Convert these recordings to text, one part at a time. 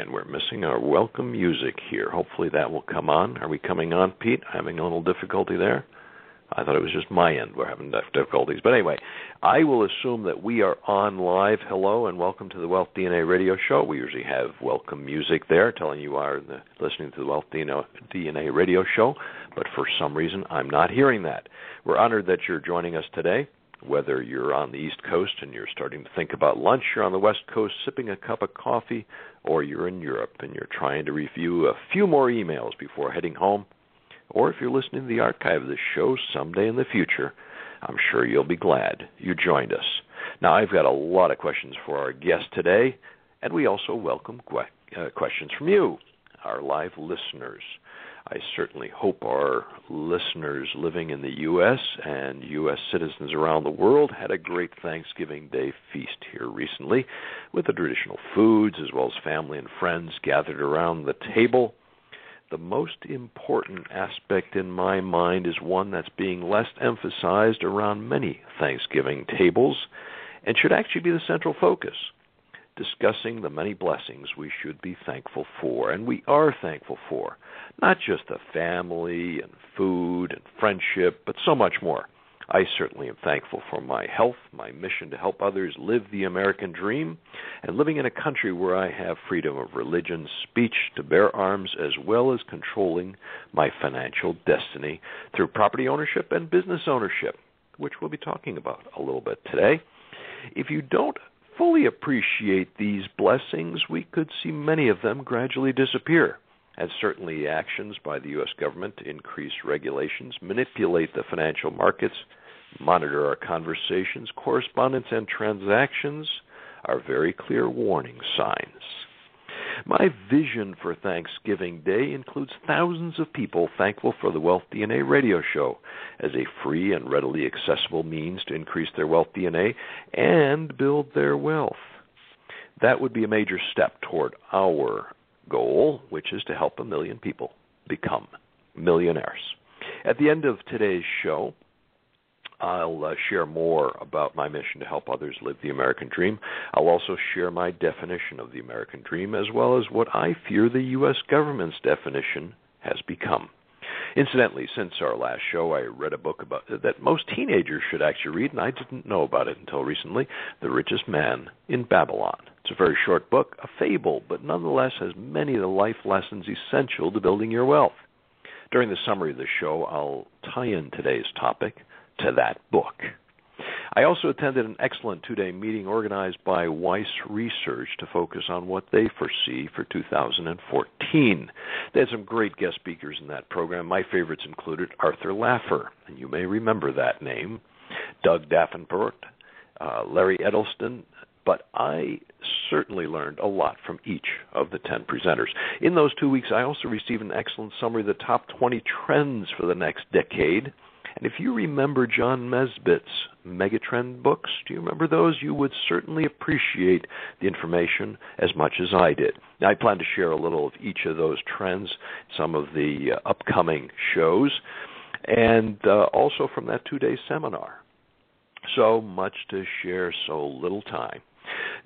and we're missing our welcome music here. Hopefully that will come on. Are we coming on, Pete? Having a little difficulty there? I thought it was just my end we're having difficulties. But anyway, I will assume that we are on live. Hello and welcome to the Wealth DNA radio show. We usually have welcome music there telling you are listening to the Wealth DNA radio show, but for some reason I'm not hearing that. We're honored that you're joining us today. Whether you're on the East Coast and you're starting to think about lunch, you're on the West Coast sipping a cup of coffee, or you're in Europe and you're trying to review a few more emails before heading home, or if you're listening to the archive of this show someday in the future, I'm sure you'll be glad you joined us. Now, I've got a lot of questions for our guest today, and we also welcome que- uh, questions from you, our live listeners. I certainly hope our listeners living in the U.S. and U.S. citizens around the world had a great Thanksgiving Day feast here recently with the traditional foods as well as family and friends gathered around the table. The most important aspect in my mind is one that's being less emphasized around many Thanksgiving tables and should actually be the central focus discussing the many blessings we should be thankful for, and we are thankful for. Not just the family and food and friendship, but so much more. I certainly am thankful for my health, my mission to help others live the American dream, and living in a country where I have freedom of religion, speech, to bear arms, as well as controlling my financial destiny through property ownership and business ownership, which we'll be talking about a little bit today. If you don't fully appreciate these blessings, we could see many of them gradually disappear. And certainly, actions by the U.S. government to increase regulations, manipulate the financial markets, monitor our conversations, correspondence, and transactions are very clear warning signs. My vision for Thanksgiving Day includes thousands of people thankful for the Wealth DNA radio show as a free and readily accessible means to increase their wealth DNA and build their wealth. That would be a major step toward our goal, which is to help a million people become millionaires. At the end of today's show, I'll uh, share more about my mission to help others live the American dream. I'll also share my definition of the American dream, as well as what I fear the U.S. government's definition has become. Incidentally, since our last show, I read a book about that most teenagers should actually read, and I didn't know about it until recently. The Richest Man in Babylon. It's a very short book, a fable, but nonetheless has many of the life lessons essential to building your wealth. During the summary of the show, I'll tie in today's topic to that book. I also attended an excellent two day meeting organized by Weiss Research to focus on what they foresee for 2014. They had some great guest speakers in that program. My favorites included Arthur Laffer, and you may remember that name, Doug Davenport, uh, Larry Edelson, but I certainly learned a lot from each of the 10 presenters. In those two weeks, I also received an excellent summary of the top 20 trends for the next decade and if you remember John Naisbitt's Megatrend books, do you remember those? You would certainly appreciate the information as much as I did. Now, I plan to share a little of each of those trends, some of the uh, upcoming shows, and uh, also from that two day seminar. So much to share, so little time.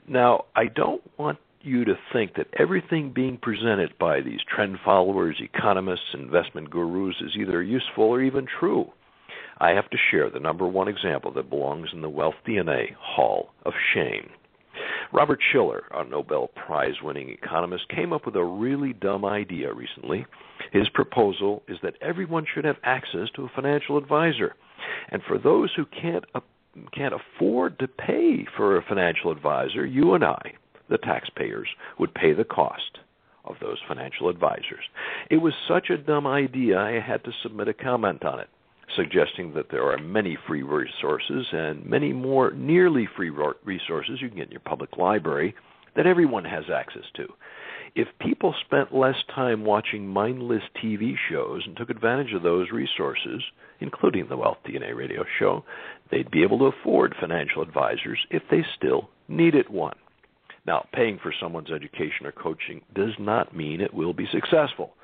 Now, I don't want you to think that everything being presented by these trend followers, economists, investment gurus is either useful or even true. I have to share the number one example that belongs in the Wealth DNA Hall of Shame. Robert Shiller, a Nobel Prize winning economist, came up with a really dumb idea recently. His proposal is that everyone should have access to a financial advisor. And for those who can't, can't afford to pay for a financial advisor, you and I, the taxpayers, would pay the cost of those financial advisors. It was such a dumb idea, I had to submit a comment on it suggesting that there are many free resources and many more nearly free resources you can get in your public library that everyone has access to. If people spent less time watching mindless TV shows and took advantage of those resources, including the Wealth DNA radio show, they'd be able to afford financial advisors if they still needed one. Now, paying for someone's education or coaching does not mean it will be successful.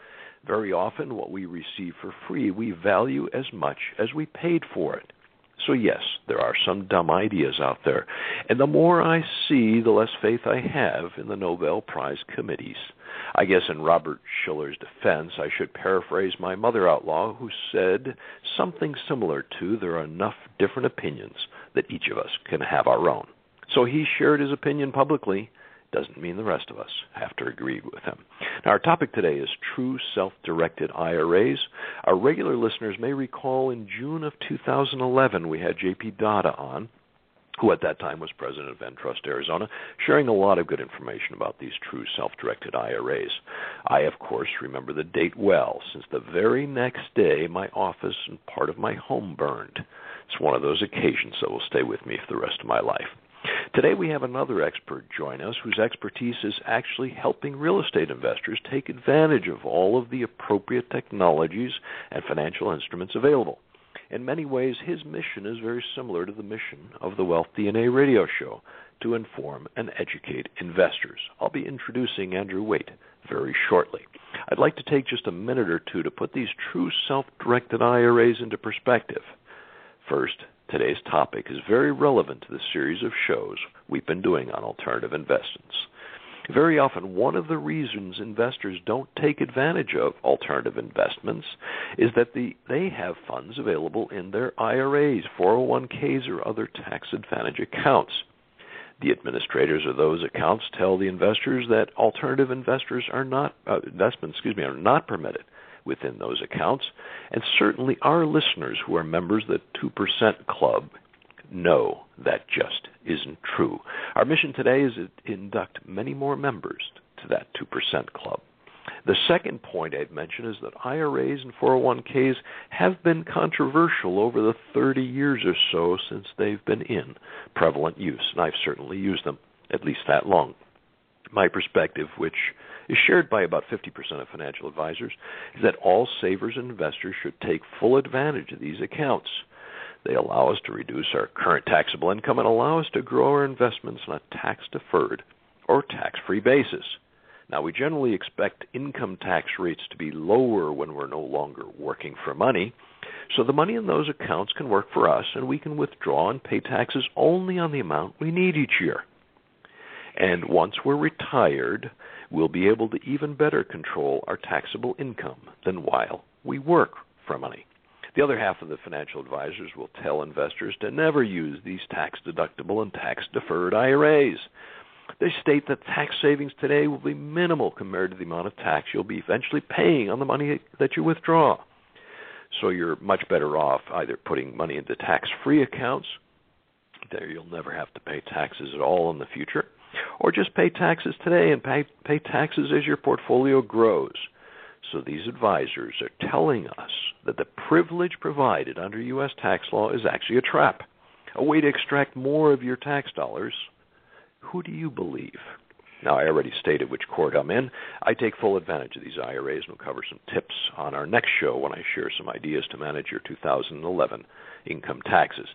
Very often, what we receive for free, we value as much as we paid for it. So, yes, there are some dumb ideas out there. And the more I see, the less faith I have in the Nobel Prize committees. I guess in Robert Shiller's defense, I should paraphrase my mother outlaw, who said something similar to there are enough different opinions that each of us can have our own. So he shared his opinion publicly doesn't mean the rest of us have to agree with him. Now, our topic today is true self directed IRAs. Our regular listeners may recall in June of 2011 we had J.P. Dada on, who at that time was president of Entrust Arizona, sharing a lot of good information about these true self directed IRAs. I, of course, remember the date well, since the very next day my office and part of my home burned. It's one of those occasions that will stay with me for the rest of my life. Today we have another expert join us whose expertise is actually helping real estate investors take advantage of all of the appropriate technologies and financial instruments available. In many ways, his mission is very similar to the mission of the Wealth DNA radio show to inform and educate investors. I'll be introducing Andrew Waite very shortly. I'd like to take just a minute or two to put these true self directed IRAs into perspective. First, Today's topic is very relevant to the series of shows we've been doing on alternative investments. Very often, one of the reasons investors don't take advantage of alternative investments is that the, they have funds available in their IRAs, 401ks, or other tax advantage accounts. The administrators of those accounts tell the investors that alternative investors are not uh, investments, excuse me, are not permitted within those accounts. And certainly our listeners who are members of the 2% Club know that just isn't true. Our mission today is to induct many more members to that 2% Club. The second point I'd mention is that IRAs and 401ks have been controversial over the 30 years or so since they've been in prevalent use, and I've certainly used them at least that long. My perspective, which is shared by about 50% of financial advisors, is that all savers and investors should take full advantage of these accounts. They allow us to reduce our current taxable income and allow us to grow our investments on a tax deferred or tax free basis. Now, we generally expect income tax rates to be lower when we're no longer working for money, so the money in those accounts can work for us and we can withdraw and pay taxes only on the amount we need each year. And once we're retired, we'll be able to even better control our taxable income than while we work for money. The other half of the financial advisors will tell investors to never use these tax deductible and tax deferred IRAs. They state that tax savings today will be minimal compared to the amount of tax you'll be eventually paying on the money that you withdraw. So you're much better off either putting money into tax free accounts, there you'll never have to pay taxes at all in the future, or just pay taxes today and pay, pay taxes as your portfolio grows. So these advisors are telling us that the privilege provided under U.S. tax law is actually a trap, a way to extract more of your tax dollars. Who do you believe? Now, I already stated which court I'm in. I take full advantage of these IRAs and will cover some tips on our next show when I share some ideas to manage your 2011 income taxes.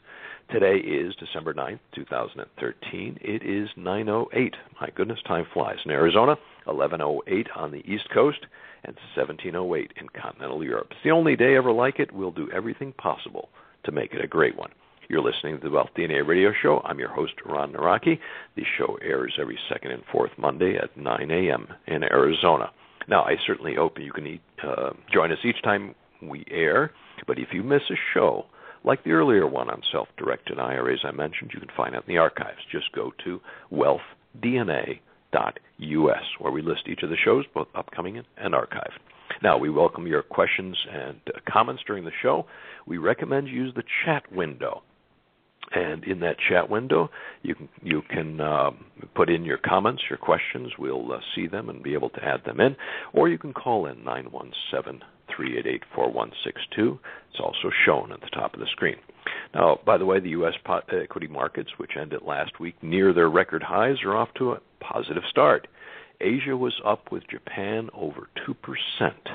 Today is December 9th, 2013. It is 9:08. My goodness, time flies. In Arizona, 11:08 on the East Coast and 17:08 in continental Europe. It's the only day ever like it. We'll do everything possible to make it a great one. You're listening to the Wealth DNA Radio Show. I'm your host, Ron Nawrocki. The show airs every second and fourth Monday at 9 a.m. in Arizona. Now, I certainly hope you can uh, join us each time we air, but if you miss a show, like the earlier one on self directed IRAs I mentioned, you can find it in the archives. Just go to wealthdna.us, where we list each of the shows, both upcoming and archived. Now, we welcome your questions and comments during the show. We recommend you use the chat window and in that chat window, you can you can um, put in your comments, your questions. We'll uh, see them and be able to add them in, or you can call in nine one seven three eight eight four one six two. It's also shown at the top of the screen. Now, by the way, the U.S. equity markets, which ended last week near their record highs, are off to a positive start. Asia was up with Japan over two percent.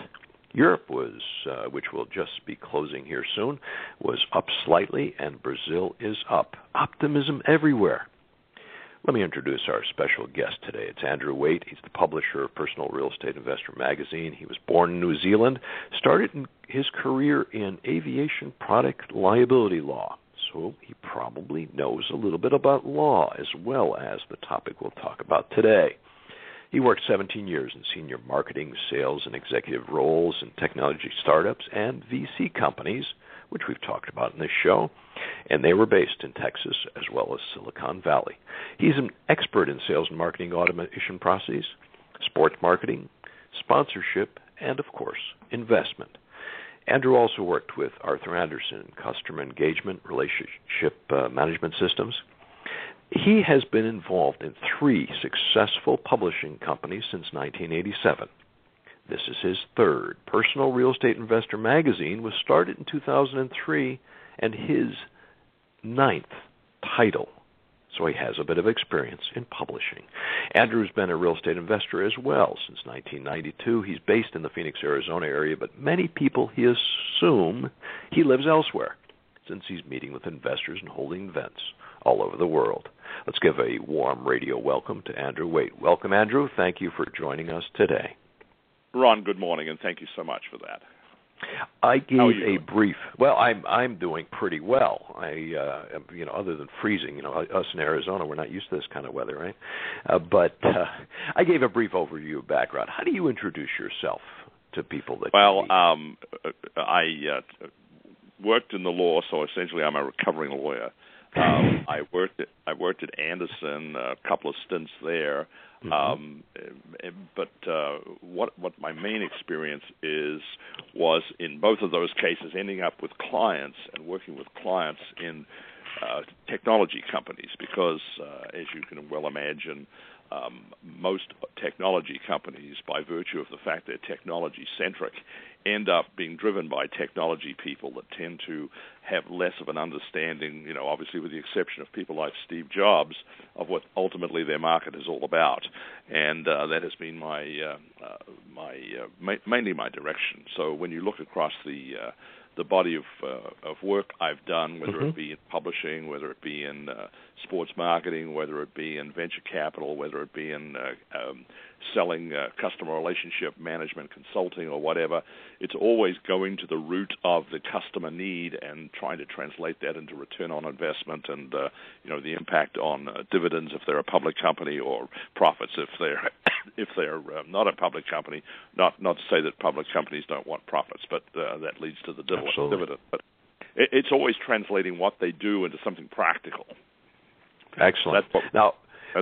Europe was, uh, which will just be closing here soon, was up slightly, and Brazil is up. Optimism everywhere. Let me introduce our special guest today. It's Andrew Waite. He's the publisher of Personal Real Estate Investor magazine. He was born in New Zealand, started his career in aviation product liability law. so he probably knows a little bit about law as well as the topic we'll talk about today. He worked 17 years in senior marketing, sales, and executive roles in technology startups and VC companies, which we've talked about in this show, and they were based in Texas as well as Silicon Valley. He's an expert in sales and marketing automation processes, sports marketing, sponsorship, and of course, investment. Andrew also worked with Arthur Andersen in customer engagement relationship uh, management systems. He has been involved in three successful publishing companies since 1987. This is his third. Personal Real Estate Investor magazine was started in 2003 and his ninth title so he has a bit of experience in publishing. Andrew's been a real estate investor as well since 1992. He's based in the Phoenix, Arizona area, but many people he assume he lives elsewhere since he's meeting with investors and holding events all over the world. Let's give a warm radio welcome to Andrew Waite. Welcome, Andrew. Thank you for joining us today. Ron, good morning, and thank you so much for that. I gave a brief. Well, I'm I'm doing pretty well. I uh you know other than freezing, you know us in Arizona we're not used to this kind of weather, right? Uh, but uh, I gave a brief overview of background. How do you introduce yourself to people that Well, um I uh, worked in the law, so essentially I'm a recovering lawyer. Um, I worked at I worked at Andersen, a couple of stints there. Mm-hmm. Um, but uh, what what my main experience is was in both of those cases ending up with clients and working with clients in uh, technology companies because, uh, as you can well imagine, um, most technology companies, by virtue of the fact they're technology centric, end up being driven by technology people that tend to have less of an understanding, you know, obviously with the exception of people like Steve Jobs, of what ultimately their market is all about. And uh, that has been my, uh, uh, my uh, ma- mainly my direction. So when you look across the uh, the body of uh, of work I've done, whether mm-hmm. it be in publishing, whether it be in uh, sports marketing, whether it be in venture capital, whether it be in uh, um, selling uh, customer relationship management consulting or whatever, it's always going to the root of the customer need and trying to translate that into return on investment and uh, you know the impact on uh, dividends if they're a public company or profits if they're if they're uh, not a public company. Not not to say that public companies don't want profits, but uh, that leads to the dividend. dividend. But it, it's always translating what they do into something practical. Excellent. What, now,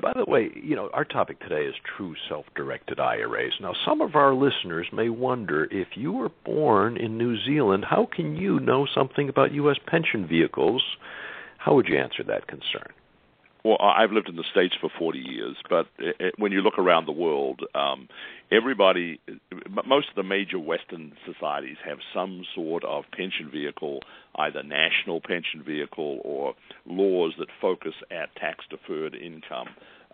by the way, you know, our topic today is true self-directed IRAs. Now, some of our listeners may wonder if you were born in New Zealand, how can you know something about U.S. pension vehicles? How would you answer that concern? Well, I've lived in the states for 40 years, but when you look around the world, um, everybody, most of the major Western societies have some sort of pension vehicle, either national pension vehicle or laws that focus at tax deferred income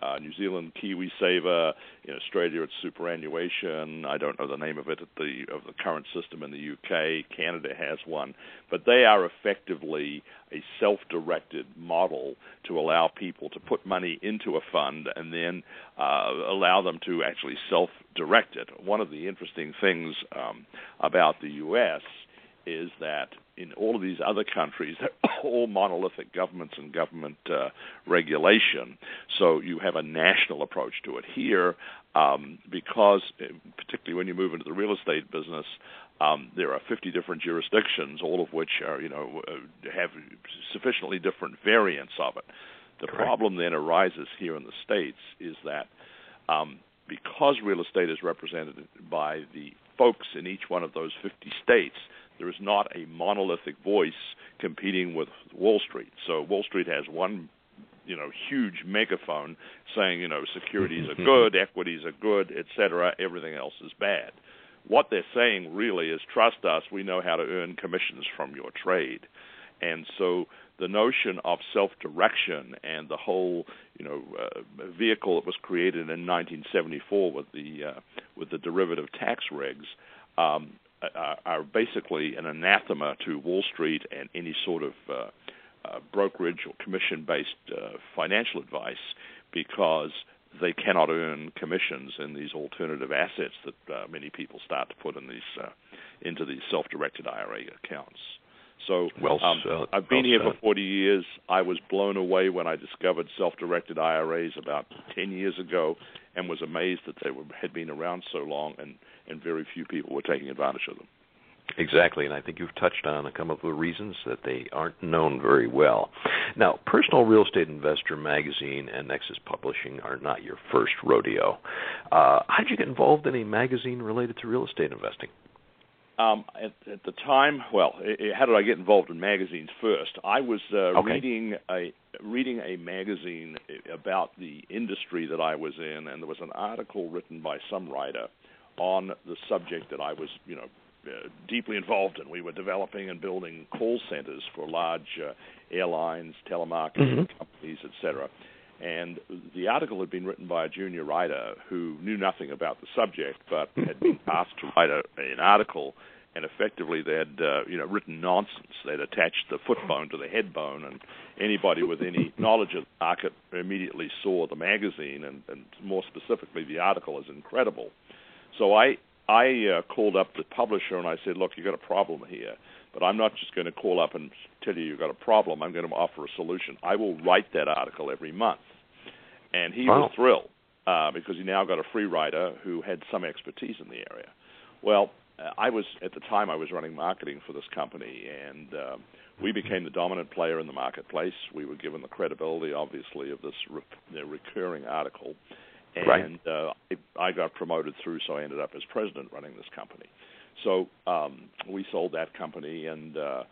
uh, New Zealand KiwiSaver, in Australia it's superannuation. I don't know the name of it at the of the current system in the UK. Canada has one, but they are effectively a self-directed model to allow people to put money into a fund and then uh, allow them to actually self-direct it. One of the interesting things um, about the U.S. is that in all of these other countries, they're all monolithic governments and government uh, regulation. So you have a national approach to it. Here, um, because uh, particularly when you move into the real estate business, um, there are 50 different jurisdictions, all of which are, you know, uh, have sufficiently different variants of it. The Correct. problem then arises here in the states is that um, because real estate is represented by the folks in each one of those 50 states, there is not a monolithic voice competing with Wall Street. So Wall Street has one you know huge megaphone saying you know securities are good, equities are good, etc. Everything else is bad. What they're saying really is trust us. We know how to earn commissions from your trade, and so the notion of self-direction and the whole you know uh, vehicle that was created in 1974 with the uh, with the derivative tax regs um, are, basically an anathema to Wall Street and any sort of uh, uh, brokerage or commission-based uh, financial advice because they cannot earn commissions in these alternative assets that uh, many people start to put in these uh, into these self-directed IRA accounts. So well, um, uh, I've been well here for 40 years. I was blown away when I discovered self-directed IRAs about 10 years ago, and was amazed that they were, had been around so long, and and very few people were taking advantage of them. Exactly, and I think you've touched on a couple of the reasons that they aren't known very well. Now, Personal Real Estate Investor magazine and Nexus Publishing are not your first rodeo. Uh, how did you get involved in a magazine related to real estate investing? Um, at, at the time, well, i i how did I get involved in magazines first? I was uh, Okay. reading a reading a magazine about the industry that I was in, and there was an article written by some writer on the subject that I was, you know, uh, deeply involved in. We were developing and building call centers for large uh, airlines, telemarketing Mhm. companies, etc. And the article had been written by a junior writer who knew nothing about the subject, but had been asked to write a, an article. And effectively, they had uh, you know written nonsense. They'd attached the foot bone to the head bone, and anybody with any knowledge of the market immediately saw the magazine, and, and more specifically, the article as incredible. So I I uh, called up the publisher and I said, look, you've got a problem here, but I'm not just going to call up and tell you you've got a problem. I'm going to offer a solution. I will write that article every month. And he Wow. was thrilled uh, because he now got a free writer who had some expertise in the area. Well, uh, I was at the time I was running marketing for this company, and um, we became the dominant player in the marketplace. We were given the credibility, obviously, of this re- recurring article, Right. and uh, I, I got promoted through, so I ended up as president running this company. So um, we sold that company, and uh,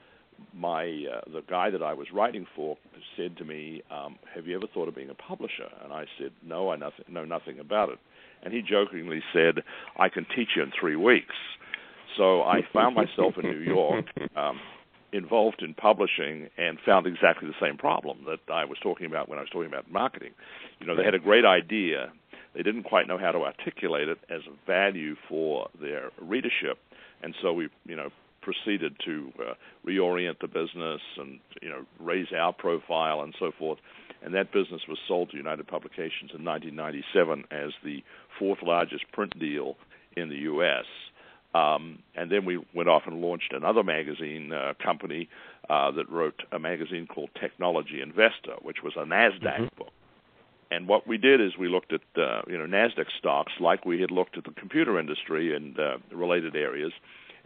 my uh, the guy that I was writing for said to me, um, "Have you ever thought of being a publisher?" And I said, "No, I nothing, know nothing about it." And he jokingly said, "I can teach you in three weeks." So I found myself in New York, um, involved in publishing, and found exactly the same problem that I was talking about when I was talking about marketing. You know, they had a great idea, they didn't quite know how to articulate it as a value for their readership, and so we, you know, proceeded to uh, reorient the business and you know raise our profile and so forth. And that business was sold to United Publications in 1997 as the fourth largest print deal in the U.S. Um, and then we went off and launched another magazine uh, company uh, that wrote a magazine called Technology Investor, which was a Nasdaq Mhm. book. And what we did is we looked at uh, you know Nasdaq stocks like we had looked at the computer industry and uh, related areas,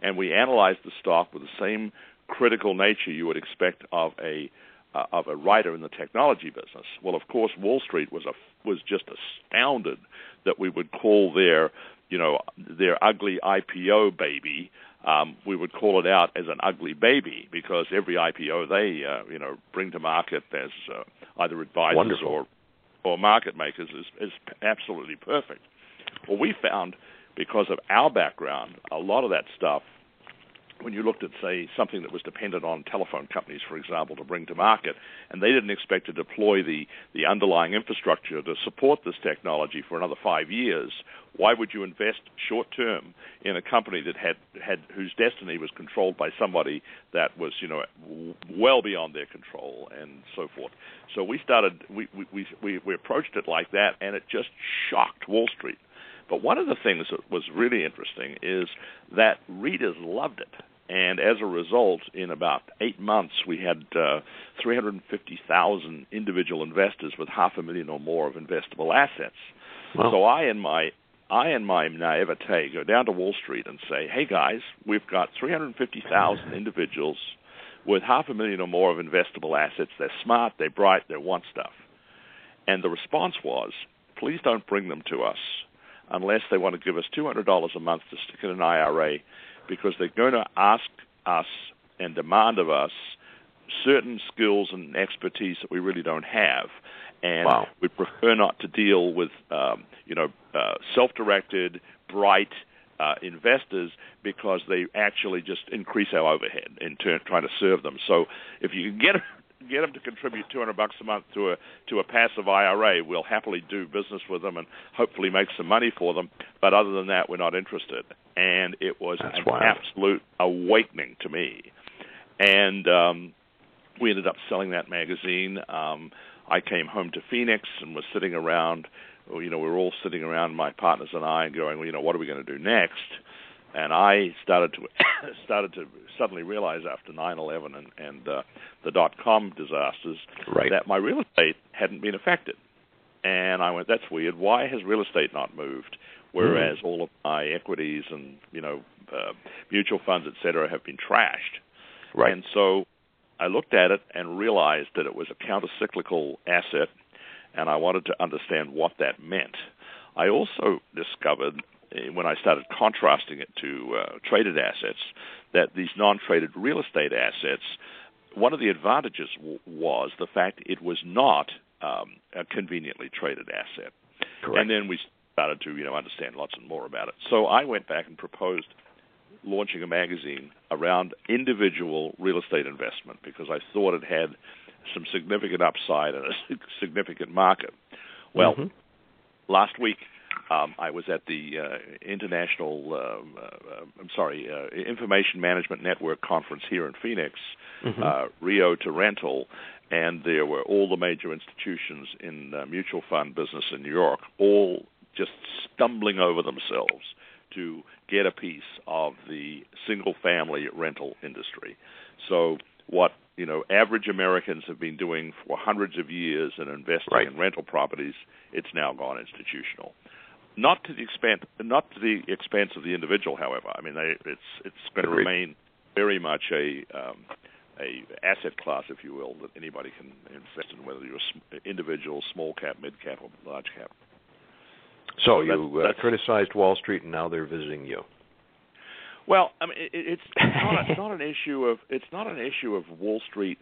and we analyzed the stock with the same critical nature you would expect of a uh, of a writer in the technology business. Well, of course, Wall Street was a was just astounded that we would call their you know their ugly IPO baby. Um, we would call it out as an ugly baby because every IPO they uh, you know bring to market there's uh, either advisors Wonderful. or or market makers is, is absolutely perfect. Well, we found because of our background, a lot of that stuff, when you looked at, say, something that was dependent on telephone companies, for example, to bring to market, and they didn't expect to deploy the, the underlying infrastructure to support this technology for another five years, why would you invest short term in a company that had, had whose destiny was controlled by somebody that was, you know, well beyond their control and so forth? So we started, we, we, we, we approached it like that, and it just shocked Wall Street. But one of the things that was really interesting is that readers loved it. And as a result, in about eight months, we had uh, 350,000 individual investors with half a million or more of investable assets. Wow. So I and my I and my naivete go down to Wall Street and say, "Hey guys, we've got 350,000 individuals with half a million or more of investable assets. They're smart, they're bright, they want stuff." And the response was, "Please don't bring them to us unless they want to give us $200 a month to stick in an IRA because they're going to ask us and demand of us certain skills and expertise that we really don't have. And Wow. we prefer not to deal with, um, you know, uh, self-directed, bright uh, investors because they actually just increase our overhead in turn trying to serve them. So if you can get get them to contribute 200 bucks a month to a to a passive IRA, we'll happily do business with them and hopefully make some money for them. But other than that, we're not interested. And it was That's an wild. absolute awakening to me. And um, we ended up selling that magazine. Um, I came home to Phoenix and was sitting around. You know, we were all sitting around, my partners and I, and going, well, you know, what are we going to do next? And I started to started to suddenly realize after 9/11 and, and uh, the dot com disasters right. that my real estate hadn't been affected. And I went, that's weird. Why has real estate not moved? Whereas mm. all of my equities and you know uh, mutual funds, et cetera, have been trashed. Right. And so I looked at it and realized that it was a countercyclical asset, and I wanted to understand what that meant. I also discovered when I started contrasting it to uh, traded assets that these non-traded real estate assets, one of the advantages w- was the fact it was not um, a conveniently traded asset. Correct. And then we started to you know understand lots and more about it. So I went back and proposed launching a magazine around individual real estate investment because I thought it had some significant upside and a significant market. Well, mm-hmm. last week um, I was at the uh, International, um, uh, I'm sorry, uh, Information Management Network conference here in Phoenix, mm-hmm. Uh, REO to Rental, and there were all the major institutions in the mutual fund business in New York, all just stumbling over themselves to get a piece of the single family rental industry. So what you know average Americans have been doing for hundreds of years and investing right. in rental properties, it's now gone institutional. Not to the expense, not to the expense of the individual, however. I mean, they, it's it's going to remain very much a um, a asset class, if you will, that anybody can invest in, whether you're individual, small cap, mid cap, or large cap. So you uh, criticized Wall Street, and now they're visiting you. Well, I mean, it, it's not, a, not an issue of it's not an issue of Wall Street.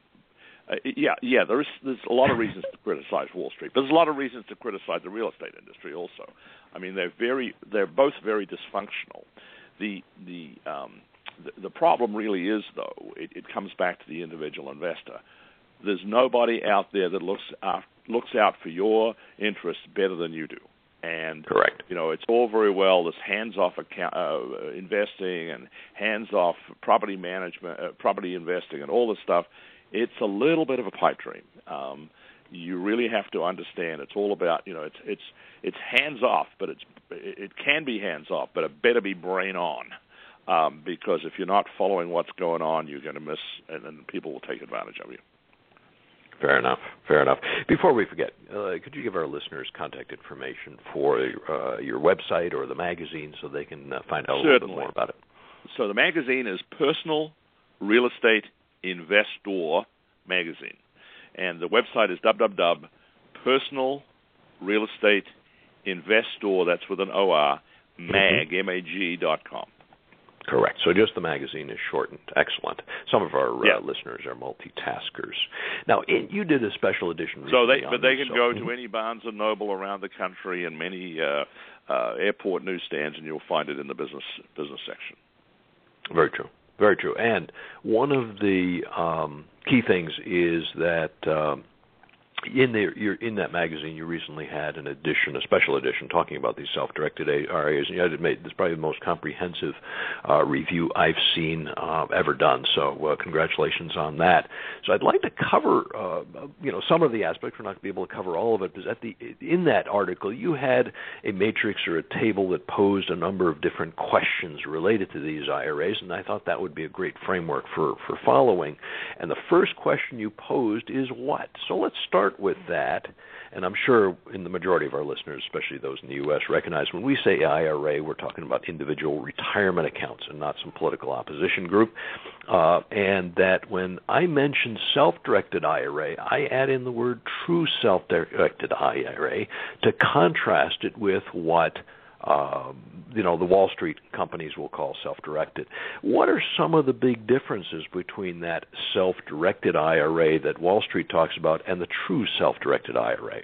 Uh, yeah, yeah. There's there's a lot of reasons to criticize Wall Street. But there's a lot of reasons to criticize the real estate industry also. I mean, they're very they're both very dysfunctional. The the um, the, the problem really is though it, it comes back to the individual investor. There's nobody out there that looks out, looks out for your interests better than you do. And correct, you know, it's all very well this hands-off account, uh, investing and hands-off property management, uh, property investing, and all this stuff. It's a little bit of a pipe dream. Um, you really have to understand it's all about you know it's it's it's hands off, but it's it can be hands off, but it better be brain on. Um, because if you're not following what's going on, you're going to miss, and then people will take advantage of you. Fair enough. Fair enough. Before we forget, uh, could you give our listeners contact information for uh, your website or the magazine so they can uh, find out a little bit more about it? So the magazine is Personal Real Estate Investor Magazine, and the website is www.personalrealestateInvestor. That's with an O R mag m a g dot com. Correct. So just the magazine is shortened. Excellent. Some of our yeah. uh, listeners are multitaskers. Now, it, you did a special edition. So they, but they this, can so. go to any Barnes and Noble around the country and many uh, uh, airport newsstands, and you'll find it in the business business section. Very true. Very true. And one of the um, key things is that. Um, in you're in that magazine. You recently had an edition, a special edition, talking about these self-directed RIAs, and you had this probably the most comprehensive uh, review I've seen uh, ever done. So, uh, congratulations on that. So, I'd like to cover, uh, you know, some of the aspects. We're not going to be able to cover all of it, at the in that article, you had a matrix or a table that posed a number of different questions related to these IRAs, and I thought that would be a great framework for for following. And the first question you posed is what? So, let's start start with that, and I'm sure in the majority of our listeners, especially those in the U.S., recognize when we say IRA, we're talking about individual retirement accounts and not some political opposition group. Uh, and that when I mention self directed IRA, I add in the word true self directed IRA to contrast it with what uh, you know the Wall Street companies will call self-directed. What are some of the big differences between that self-directed IRA that Wall Street talks about and the true self-directed IRA?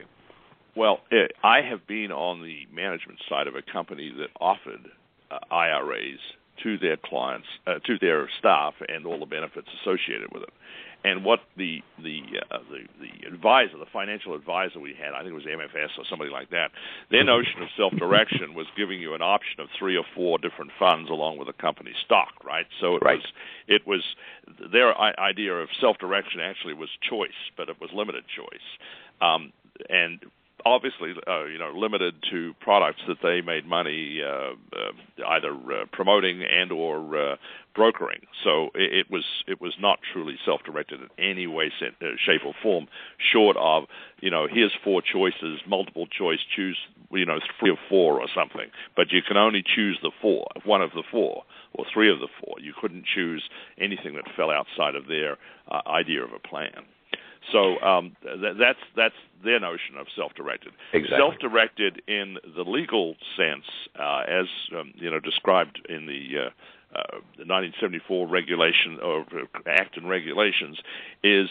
Well, it, I have been on the management side of a company that offered uh, IRAs to their clients, uh, to their staff, and all the benefits associated with it and what the the uh, the the advisor, the financial advisor we had, I think it was MFS or somebody like that. Their notion of self-direction was giving you an option of three or four different funds along with a company stock, right? So it right. was it was their idea of self-direction actually was choice, but it was limited choice. Um, and obviously, uh, you know, limited to products that they made money uh, uh, either uh, promoting and or uh, brokering. So it, it, was it was not truly self-directed in any way, uh, shape, or form, short of you know, here's four choices, multiple choice, choose you know three or four or something, but you can only choose the four, one of the four or three of the four. You couldn't choose anything that fell outside of their idea of a plan. So um, th- that's that's their notion of self-directed. Exactly. Self-directed in the legal sense, uh, as um, you know, described in the. Uh, uh, the 1974 regulation or act and regulations is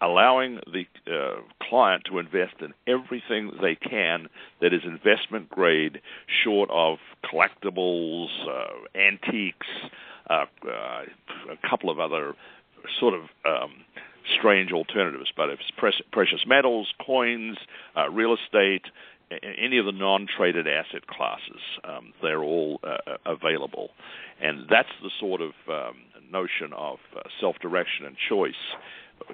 allowing the uh, client to invest in everything they can that is investment grade, short of collectibles, uh, antiques, uh, uh a couple of other sort of um, strange alternatives. But if it's precious metals, coins, uh, real estate, any of the non-traded asset classes, um, they're all uh, available, and that's the sort of um, notion of uh, self-direction and choice.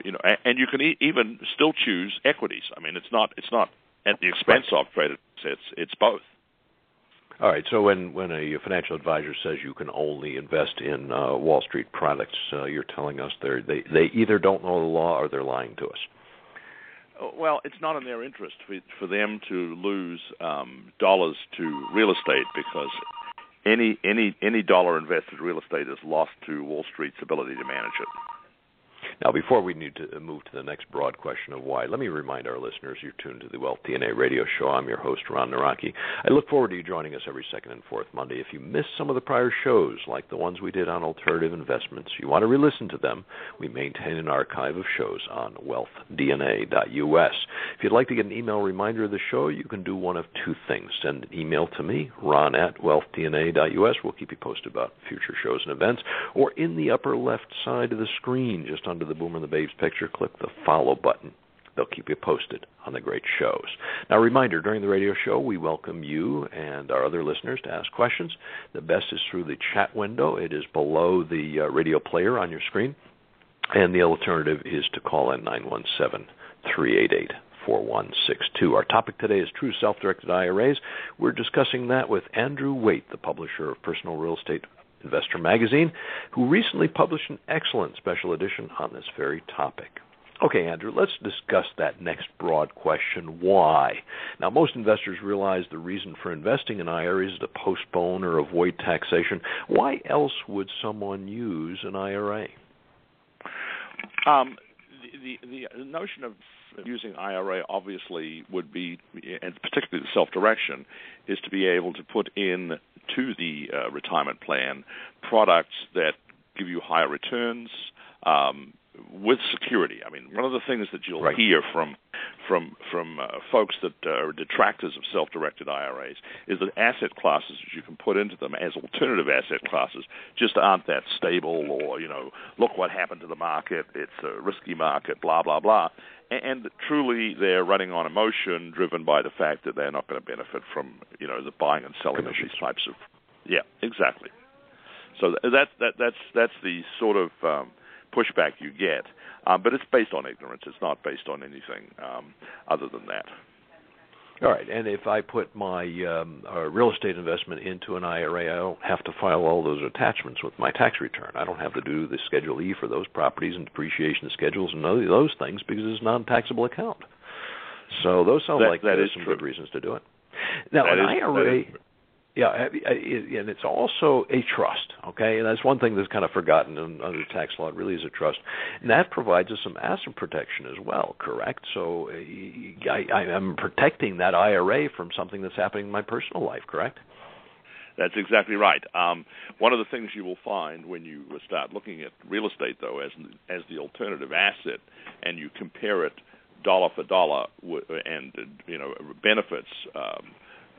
You know, and, and you can e- even still choose equities. I mean, it's not it's not at the expense of traded assets. It's both. All right. So when when a financial advisor says you can only invest in uh, Wall Street products, uh, you're telling us they they they either don't know the law or they're lying to us. Well, it's not in their interest for, for them to lose um, dollars to real estate because any any any dollar invested in real estate is lost to Wall Street's ability to manage it. Now, before we need to move to the next broad question of why, let me remind our listeners you're tuned to the Wealth DNA radio show. I'm your host, Ron Nawrocki. I look forward to you joining us every second and fourth Monday. If you missed some of the prior shows, like the ones we did on alternative investments, you want to re listen to them, we maintain an archive of shows on wealthdna.us. If you'd like to get an email reminder of the show, you can do one of two things. Send an email to me, ron at wealthdna.us. We'll keep you posted about future shows and events. Or in the upper left side of the screen, just under the Boomer and the Babes picture, click the follow button. They'll keep you posted on the great shows. Now, reminder during the radio show, we welcome you and our other listeners to ask questions. The best is through the chat window, it is below the uh, radio player on your screen. And the alternative is to call in 917 388 4162. Our topic today is true self directed IRAs. We're discussing that with Andrew Waite, the publisher of Personal Real Estate Investor Magazine, who recently published an excellent special edition on this very topic. Okay, Andrew, let's discuss that next broad question why? Now, most investors realize the reason for investing in IRAs is to postpone or avoid taxation. Why else would someone use an IRA? Um, the, the, the notion of using IRA obviously would be, and particularly the self-direction, is to be able to put in to the uh, retirement plan products that give you higher returns um, with security. I mean, one of the things that you'll right. hear from from from uh, folks that are detractors of self-directed IRAs is that asset classes that you can put into them as alternative asset classes just aren't that stable, or you know, look what happened to the market. It's a risky market, blah blah blah. And, and truly, they're running on emotion, driven by the fact that they're not going to benefit from you know the buying and selling of these types of. Yeah, exactly. So that that that's that's the sort of um, pushback you get. Um, but it's based on ignorance. It's not based on anything um, other than that. All right, and if I put my um, uh, real estate investment into an IRA, I don't have to file all those attachments with my tax return. I don't have to do the Schedule E for those properties and depreciation schedules and those things because it's a non-taxable account. So those sound that, like that is some true. good reasons to do it. Now, that an is, IRA yeah, and it's also a trust. Okay, and that's one thing that's kind of forgotten under tax law. It really is a trust, and that provides us some asset protection as well. Correct. So I, I'm protecting that IRA from something that's happening in my personal life. Correct. That's exactly right. Um, one of the things you will find when you start looking at real estate, though, as as the alternative asset, and you compare it dollar for dollar, and you know benefits. Um,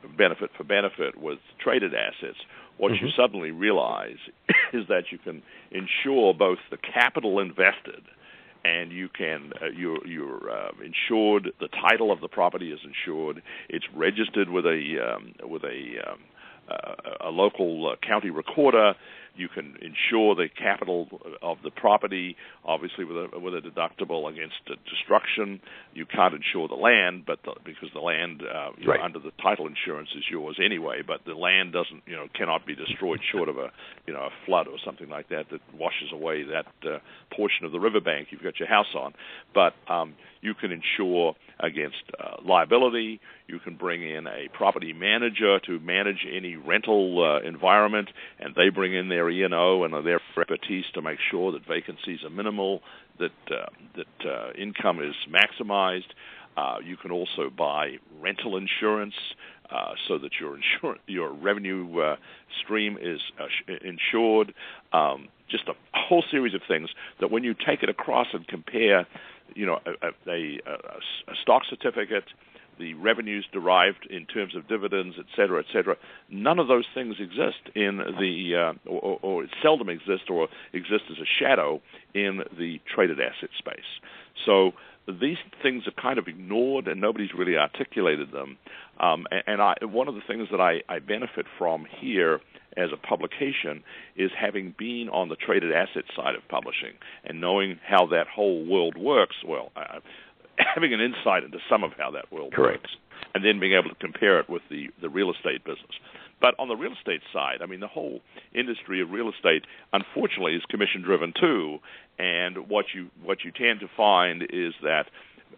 benefit for benefit with traded assets, what mm-hmm. you suddenly realize is that you can insure both the capital invested and you can uh, you're you're uh, insured. The title of the property is insured. It's registered with a um, with a um, uh, a local uh, county recorder. You can insure the capital of the property, obviously with a with a deductible against destruction. You can't insure the land, but the, because the land uh, right. know, under the title insurance is yours anyway. But the land doesn't, you know, cannot be destroyed short of a you know a flood or something like that that washes away that uh, portion of the riverbank you've got your house on. But um, you can insure against uh, liability. You can bring in a property manager to manage any rental uh, environment, and they bring in their E&O and their expertise to make sure that vacancies are minimal, that uh, that uh, income is maximized. Uh, you can also buy rental insurance uh, so that your insur- your revenue uh, stream is uh, insured. Um, just a whole series of things that when you take it across and compare you know, a, a, a, stock certificate, the revenues derived in terms of dividends, et cetera, et cetera. None of those things exist in the, uh, or, or seldom exist or exist as a shadow in the traded asset space. So these things are kind of ignored and nobody's really articulated them. Um, and, and I, one of the things that I, I benefit from here as a publication is having been on the traded asset side of publishing and knowing how that whole world works. Well, uh, having an insight into some of how that world Correct. works, and then being able to compare it with the the real estate business. But on the real estate side, I mean, the whole industry of real estate, unfortunately, is commission driven too. And what you what you tend to find is that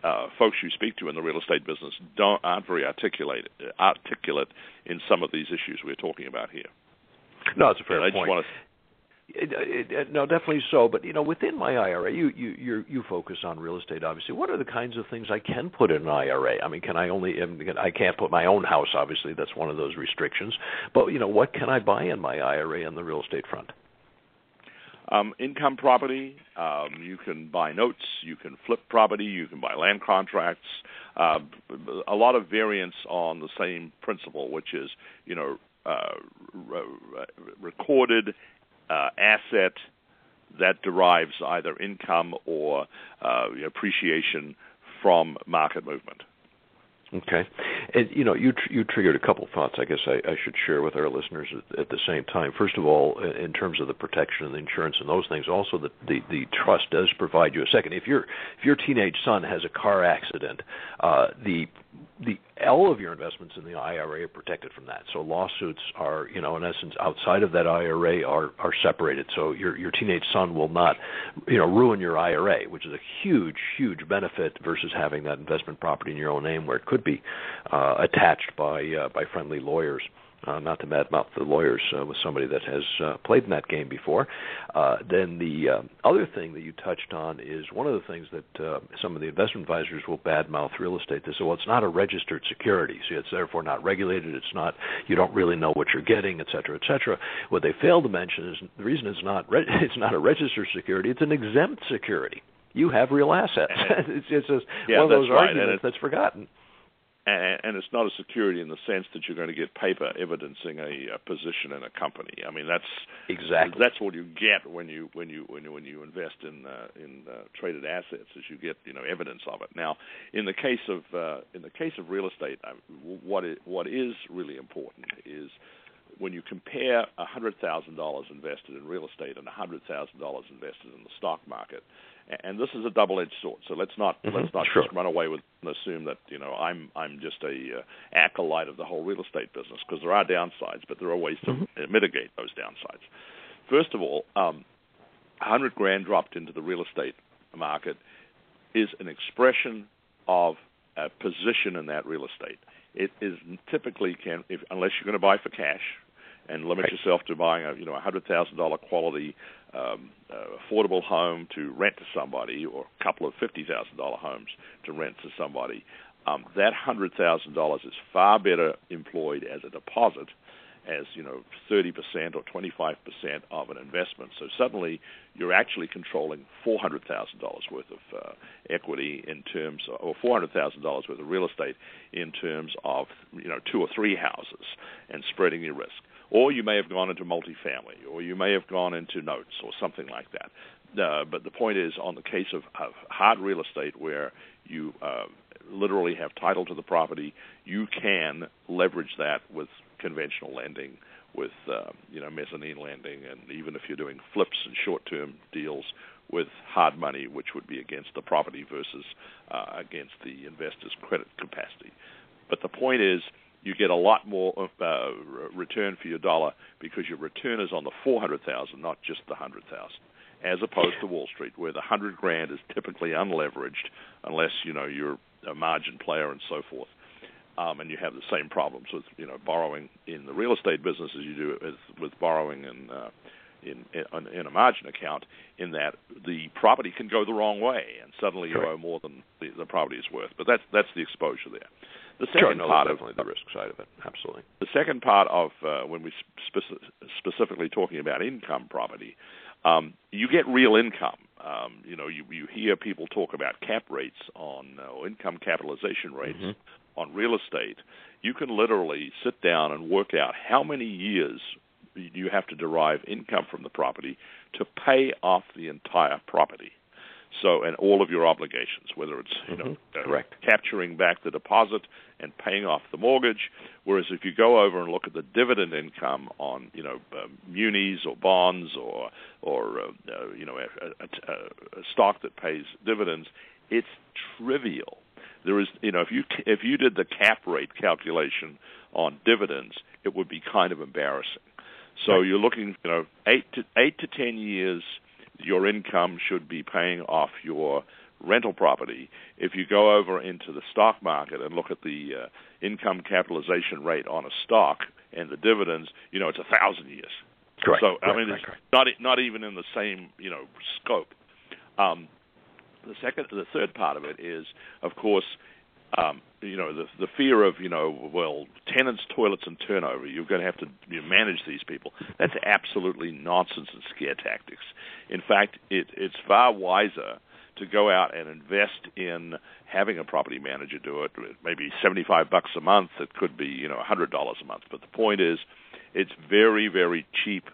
uh, folks you speak to in the real estate business don't aren't very articulate articulate in some of these issues we're talking about here. No, it's a fair and point. I just want to no, definitely so. But you know, within my IRA, you you you you focus on real estate. Obviously, what are the kinds of things I can put in an IRA? I mean, can I only? I can't put my own house. Obviously, that's one of those restrictions. But you know, what can I buy in my IRA on the real estate front? Um, income property. Um, you can buy notes. You can flip property. You can buy land contracts. Uh, a lot of variants on the same principle, which is you know uh, re- recorded uh, asset that derives either income or uh, appreciation from market movement. Okay, and you know, you tr- you triggered a couple thoughts. I guess I, I should share with our listeners at, at, the same time. First of all, in terms of the protection and the insurance and those things, also the, the the trust does provide you a second. If your if your teenage son has a car accident, uh, the the L of your investments in the IRA are protected from that. So lawsuits are, you know, in essence, outside of that IRA are are separated. So your your teenage son will not, you know, ruin your IRA, which is a huge huge benefit versus having that investment property in your own name where it could be uh, attached by uh, by friendly lawyers uh, not to badmouth the lawyers uh, with somebody that has uh, played in that game before. Uh, then the uh, other thing that you touched on is one of the things that uh, some of the investment advisors will badmouth real estate. They say, well, it's not a registered security, so it's therefore not regulated. It's not, you don't really know what you're getting, et cetera, et cetera. What they fail to mention is the reason it's not re- it's not a registered security. It's an exempt security. You have real assets. it's, it's just yeah, one of those right. arguments that's forgotten and, and it's not a security in the sense that you're going to get paper evidencing a, a position in a company. I mean, that's exactly that's what you get when you when you when you, when you invest in uh, in uh, traded assets, is you get you know evidence of it. Now, in the case of uh, in the case of real estate, what what is really important is when you compare $100,000 invested in real estate and $100,000 invested in the stock market, and this is a double-edged sword. So let's not mm-hmm. let's not sure. just run away with and assume that you know I'm I'm just a uh, acolyte of the whole real estate business because there are downsides, but there are ways to mm-hmm. mitigate those downsides. First of all, um, 100 grand dropped into the real estate market is an expression of a position in that real estate. It is typically can if unless you're going to buy for cash, and limit right. yourself to buying a you know a hundred thousand dollar quality um, uh, affordable home to rent to somebody, or a couple of fifty thousand dollar homes to rent to somebody. Um, that hundred thousand dollars is far better employed as a deposit, as you know, thirty percent or twenty five percent of an investment. So suddenly, you're actually controlling four hundred thousand dollars worth of uh, equity in terms, of, or four hundred thousand dollars worth of real estate in terms of you know two or three houses, and spreading your risk or you may have gone into multifamily, or you may have gone into notes or something like that. Uh, but the point is, on the case of, of hard real estate, where you uh, literally have title to the property, you can leverage that with conventional lending with uh, you know mezzanine lending, and even if you're doing flips and short-term deals with hard money, which would be against the property versus uh, against the investor's credit capacity. But the point is, you get a lot more uh, return for your dollar because your return is on the 400,000, not just the 100,000, as opposed to Wall Street, where the 100 grand is typically unleveraged, unless you know you're a margin player and so forth. Um, and you have the same problems with you know borrowing in the real estate business as you do with, with borrowing in, uh, in in in a margin account. In that the property can go the wrong way, and suddenly you owe more than the, the property is worth. But that's that's the exposure there. The second sure, no, part definitely of the risk side of it, absolutely. The second part of uh, when we spe- specifically talking about income property, um, you get real income. Um, you know, you, you hear people talk about cap rates on uh, or income capitalization rates mm-hmm. on real estate. You can literally sit down and work out how many years you have to derive income from the property to pay off the entire property. So, and all of your obligations, whether it's you know mm-hmm. uh, capturing back the deposit and paying off the mortgage, whereas if you go over and look at the dividend income on you know uh, munis or bonds or or uh, uh, you know a, a, a stock that pays dividends, it's trivial. There is you know if you if you did the cap rate calculation on dividends, it would be kind of embarrassing. So you're looking you know eight to eight to ten years your income should be paying off your rental property. If you go over into the stock market and look at the uh, income capitalization rate on a stock and the dividends, you know it's a thousand years. Correct. So I mean, correct, it's not not even in the same you know scope. Um, the second, the third part of it is, of course, um, you know, the the fear of you know, well, tenants, toilets, and turnover. You're going to have to you know, manage these people. That's absolutely nonsense and scare tactics. In fact, it, it's far wiser to go out and invest in having a property manager do it. Maybe seventy-five bucks a month. It could be you know hundred dollars a month. But the point is, it's very very cheap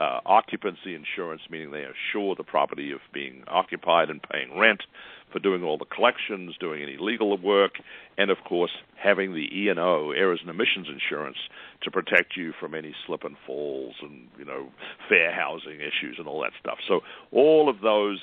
uh, occupancy insurance, meaning they assure the property of being occupied and paying rent, for doing all the collections, doing any legal work, and of course having the E and O, errors and omissions insurance, to protect you from any slip and falls and you know fair housing issues and all that stuff. So all of those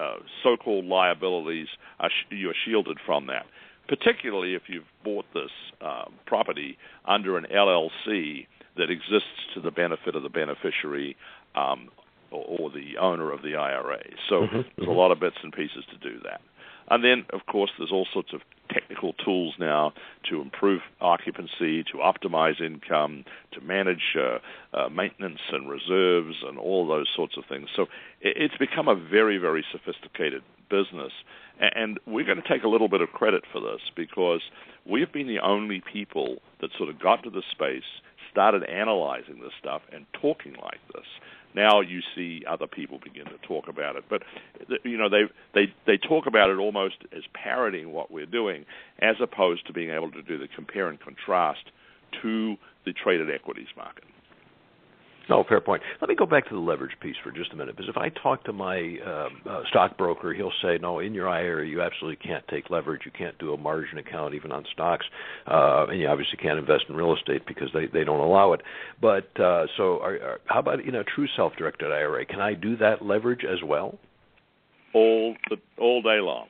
uh, so-called liabilities are sh- you're shielded from that. Particularly if you've bought this uh, property under an LLC that exists to the benefit of the beneficiary um, or, or, the owner of the IRA. So mm-hmm. there's a mm-hmm. lot of bits and pieces to do that. And then, of course, there's all sorts of technical tools now to improve occupancy, to optimize income, to manage uh, uh, maintenance and reserves, and all those sorts of things. So it's become a very, very sophisticated business. And we're going to take a little bit of credit for this because we've been the only people that sort of got to the space started analyzing this stuff and talking like this. Now you see other people begin to talk about it, but you know they they they talk about it almost as parodying what we're doing, as opposed to being able to do the compare and contrast to the traded equities market. No, fair point. Let me go back to the leverage piece for just a minute, because if I talk to my uh, uh, stockbroker, he'll say, "No, in your IRA, you absolutely can't take leverage. You can't do a margin account even on stocks, uh, and you obviously can't invest in real estate because they they don't allow it." But uh, so, are, are, how about in a true self-directed IRA? Can I do that leverage as well? All the, all day long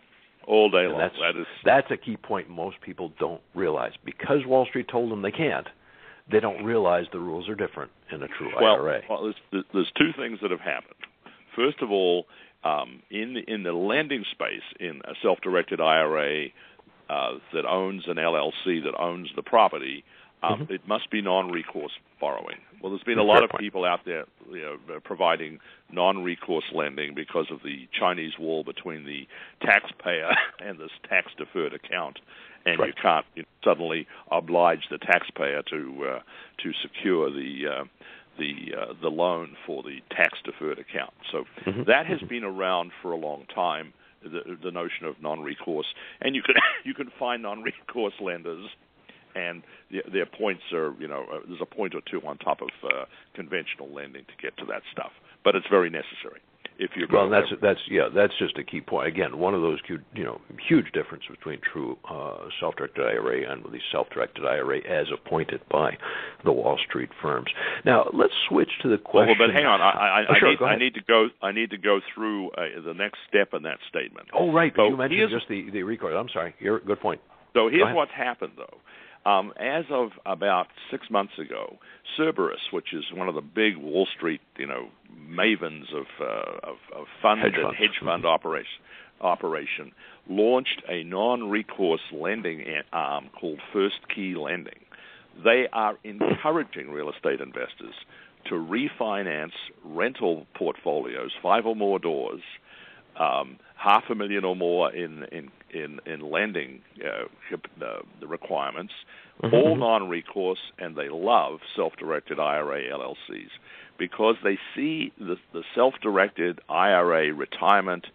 all day and long. That's, that is that's a key point most people don't realize because Wall Street told them they can't they don't realize the rules are different in a true well, IRA. Well, there's, there's two things that have happened. First of all, um, in the, in the lending space, in a self-directed IRA uh, that owns an LLC that owns the property, um, mm-hmm. it must be non-recourse borrowing. Well, there's been a lot of people out there you know, providing non-recourse lending because of the Chinese wall between the taxpayer and this tax-deferred account and right. you can't you know, suddenly oblige the taxpayer to uh, to secure the uh, the uh, the loan for the tax deferred account. So mm-hmm. that has mm-hmm. been around for a long time. The, the notion of non-recourse, and you can you can find non-recourse lenders, and the, their points are you know uh, there's a point or two on top of uh, conventional lending to get to that stuff, but it's very necessary. if you're well, that's that's yeah, that's just a key point. Again, one of those huge, you know, huge difference between true uh, self-directed IRA and the self-directed IRA as appointed by the Wall Street firms. Now, let's switch to the question. Well, but hang on, I, I, oh, sure, need, I need to go. I need to go through uh, the next step in that statement. Oh, right. So but you mentioned just the the record. I'm sorry. You're good point. So here's what's happened, though. Um, as of about six months ago, Cerberus, which is one of the big Wall Street, you know, mavens of uh, of, of fund hedge and hedge fund mm-hmm. operation, operation, launched a non-recourse lending arm called First Key Lending. They are encouraging real estate investors to refinance rental portfolios, five or more doors, um, half a million or more in in in, in lending uh, uh, the requirements, mm-hmm. all non-recourse, and they love self-directed IRA LLCs because they see the, the self-directed IRA retirement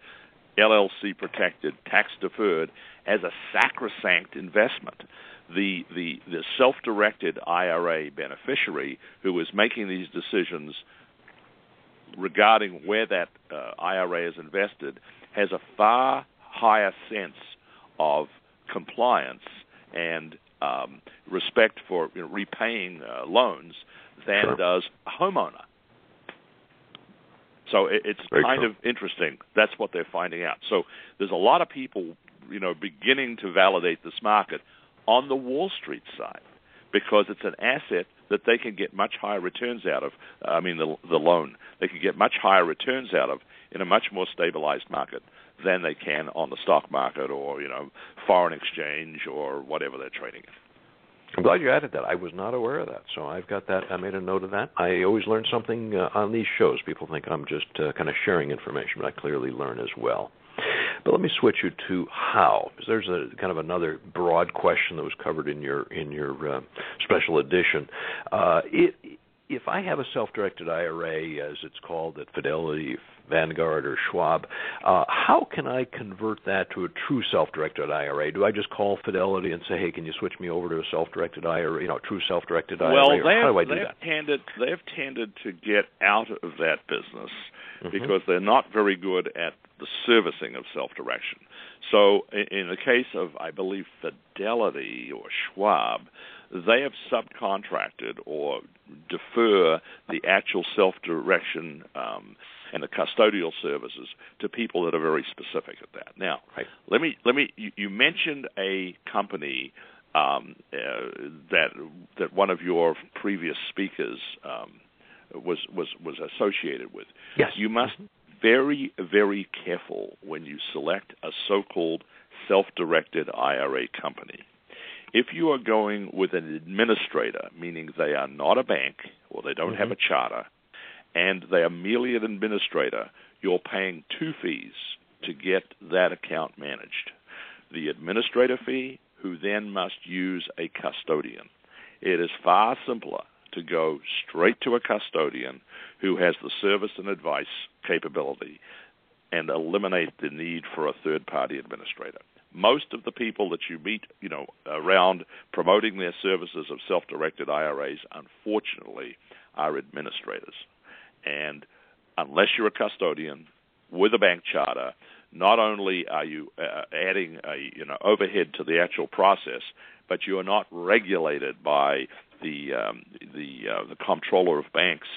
LLC protected tax deferred as a sacrosanct investment. The, the, the self directed IRA beneficiary who is making these decisions regarding where that uh, IRA is invested has a far higher sense of compliance and um, respect for you know, repaying uh, loans than sure. does a homeowner. So it, it's Very kind true. of interesting. That's what they're finding out. So there's a lot of people, you know, beginning to validate this market on the Wall Street side because it's an asset that they can get much higher returns out of. I mean, the the loan they can get much higher returns out of in a much more stabilized market than they can on the stock market or you know foreign exchange or whatever they're trading in. I'm glad you added that. I was not aware of that, so I've got that. I made a note of that. I always learn something uh, on these shows. People think I'm just uh, kind of sharing information, but I clearly learn as well. But let me switch you to how, because there's a kind of another broad question that was covered in your in your uh, special edition. Uh, it, if I have a self-directed IRA, as it's called at Fidelity, Vanguard, or Schwab, uh, how can I convert that to a true self-directed IRA? Do I just call Fidelity and say, "Hey, can you switch me over to a self-directed IRA, you know, true self-directed IRA?" Well, or how do I do they've that? tended they've tended to get out of that business Mhm. because they're not very good at the servicing of self-direction. So, in the case of, I believe, Fidelity or Schwab, they have subcontracted or defer the actual self-direction um, and the custodial services to people that are very specific at that. Now, Right. let me let me. You, you mentioned a company um, uh, that that one of your previous speakers um, was was was associated with. Yes. You must very very careful when you select a so-called self-directed IRA company. If you are going with an administrator, meaning they are not a bank or they don't have mm-hmm. a charter, and they are merely an administrator, you're paying two fees to get that account managed. The administrator fee, who then must use a custodian. It is far simpler to go straight to a custodian who has the service and advice capability and eliminate the need for a third party administrator. Most of the people that you meet, you know, around promoting their services of self-directed IRAs, unfortunately, are administrators. And unless you're a custodian with a bank charter, not only are you uh, adding a you know overhead to the actual process, but you are not regulated by the um, the uh, the comptroller of banks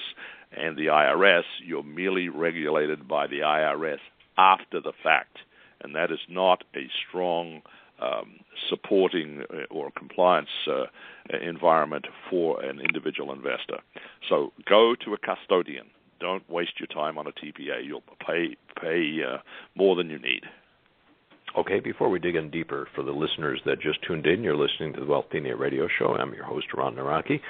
and the IRS. You're merely regulated by the IRS after the fact, and that is not a strong um, supporting uh, or compliance uh, environment for an individual investor. So go to a custodian. Don't waste your time on a TPA. You'll pay pay uh, more than you need. Okay, before we dig in deeper, for the listeners that just tuned in, you're listening to the Wealth DNA Radio Show. I'm your host, Ron Nawrocki.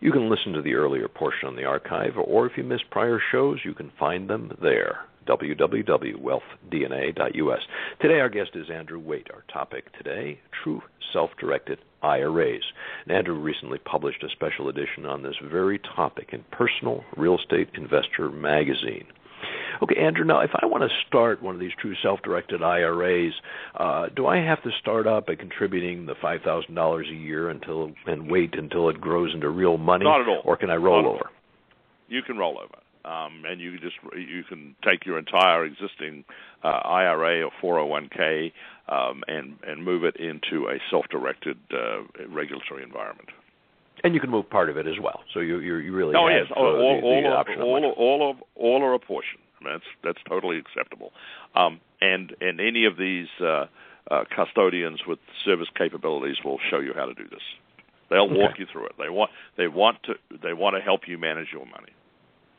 You can listen to the earlier portion on the archive, or if you missed prior shows, you can find them there www.wealthdna.us. Today, our guest is Andrew Waite. Our topic today true self directed IRAs. And Andrew recently published a special edition on this very topic in Personal Real Estate Investor magazine. Okay, Andrew. Now, if I want to start one of these true self-directed IRAs, uh, do I have to start out by contributing the five thousand dollars a year until and wait until it grows into real money, Not at all. or can I roll Not over? You can roll over. Um, and you just you can take your entire existing uh, IRA or 401k um, and and move it into a self-directed uh, regulatory environment. And you can move part of it as well. So you you, you really oh have yes, all, uh, all, the, all, the of, all, of, all of all or a portion. I mean, that's that's totally acceptable. Um, and and any of these uh, uh, custodians with service capabilities will show you how to do this. They'll Okay. walk you through it. They want they want to they want to help you manage your money.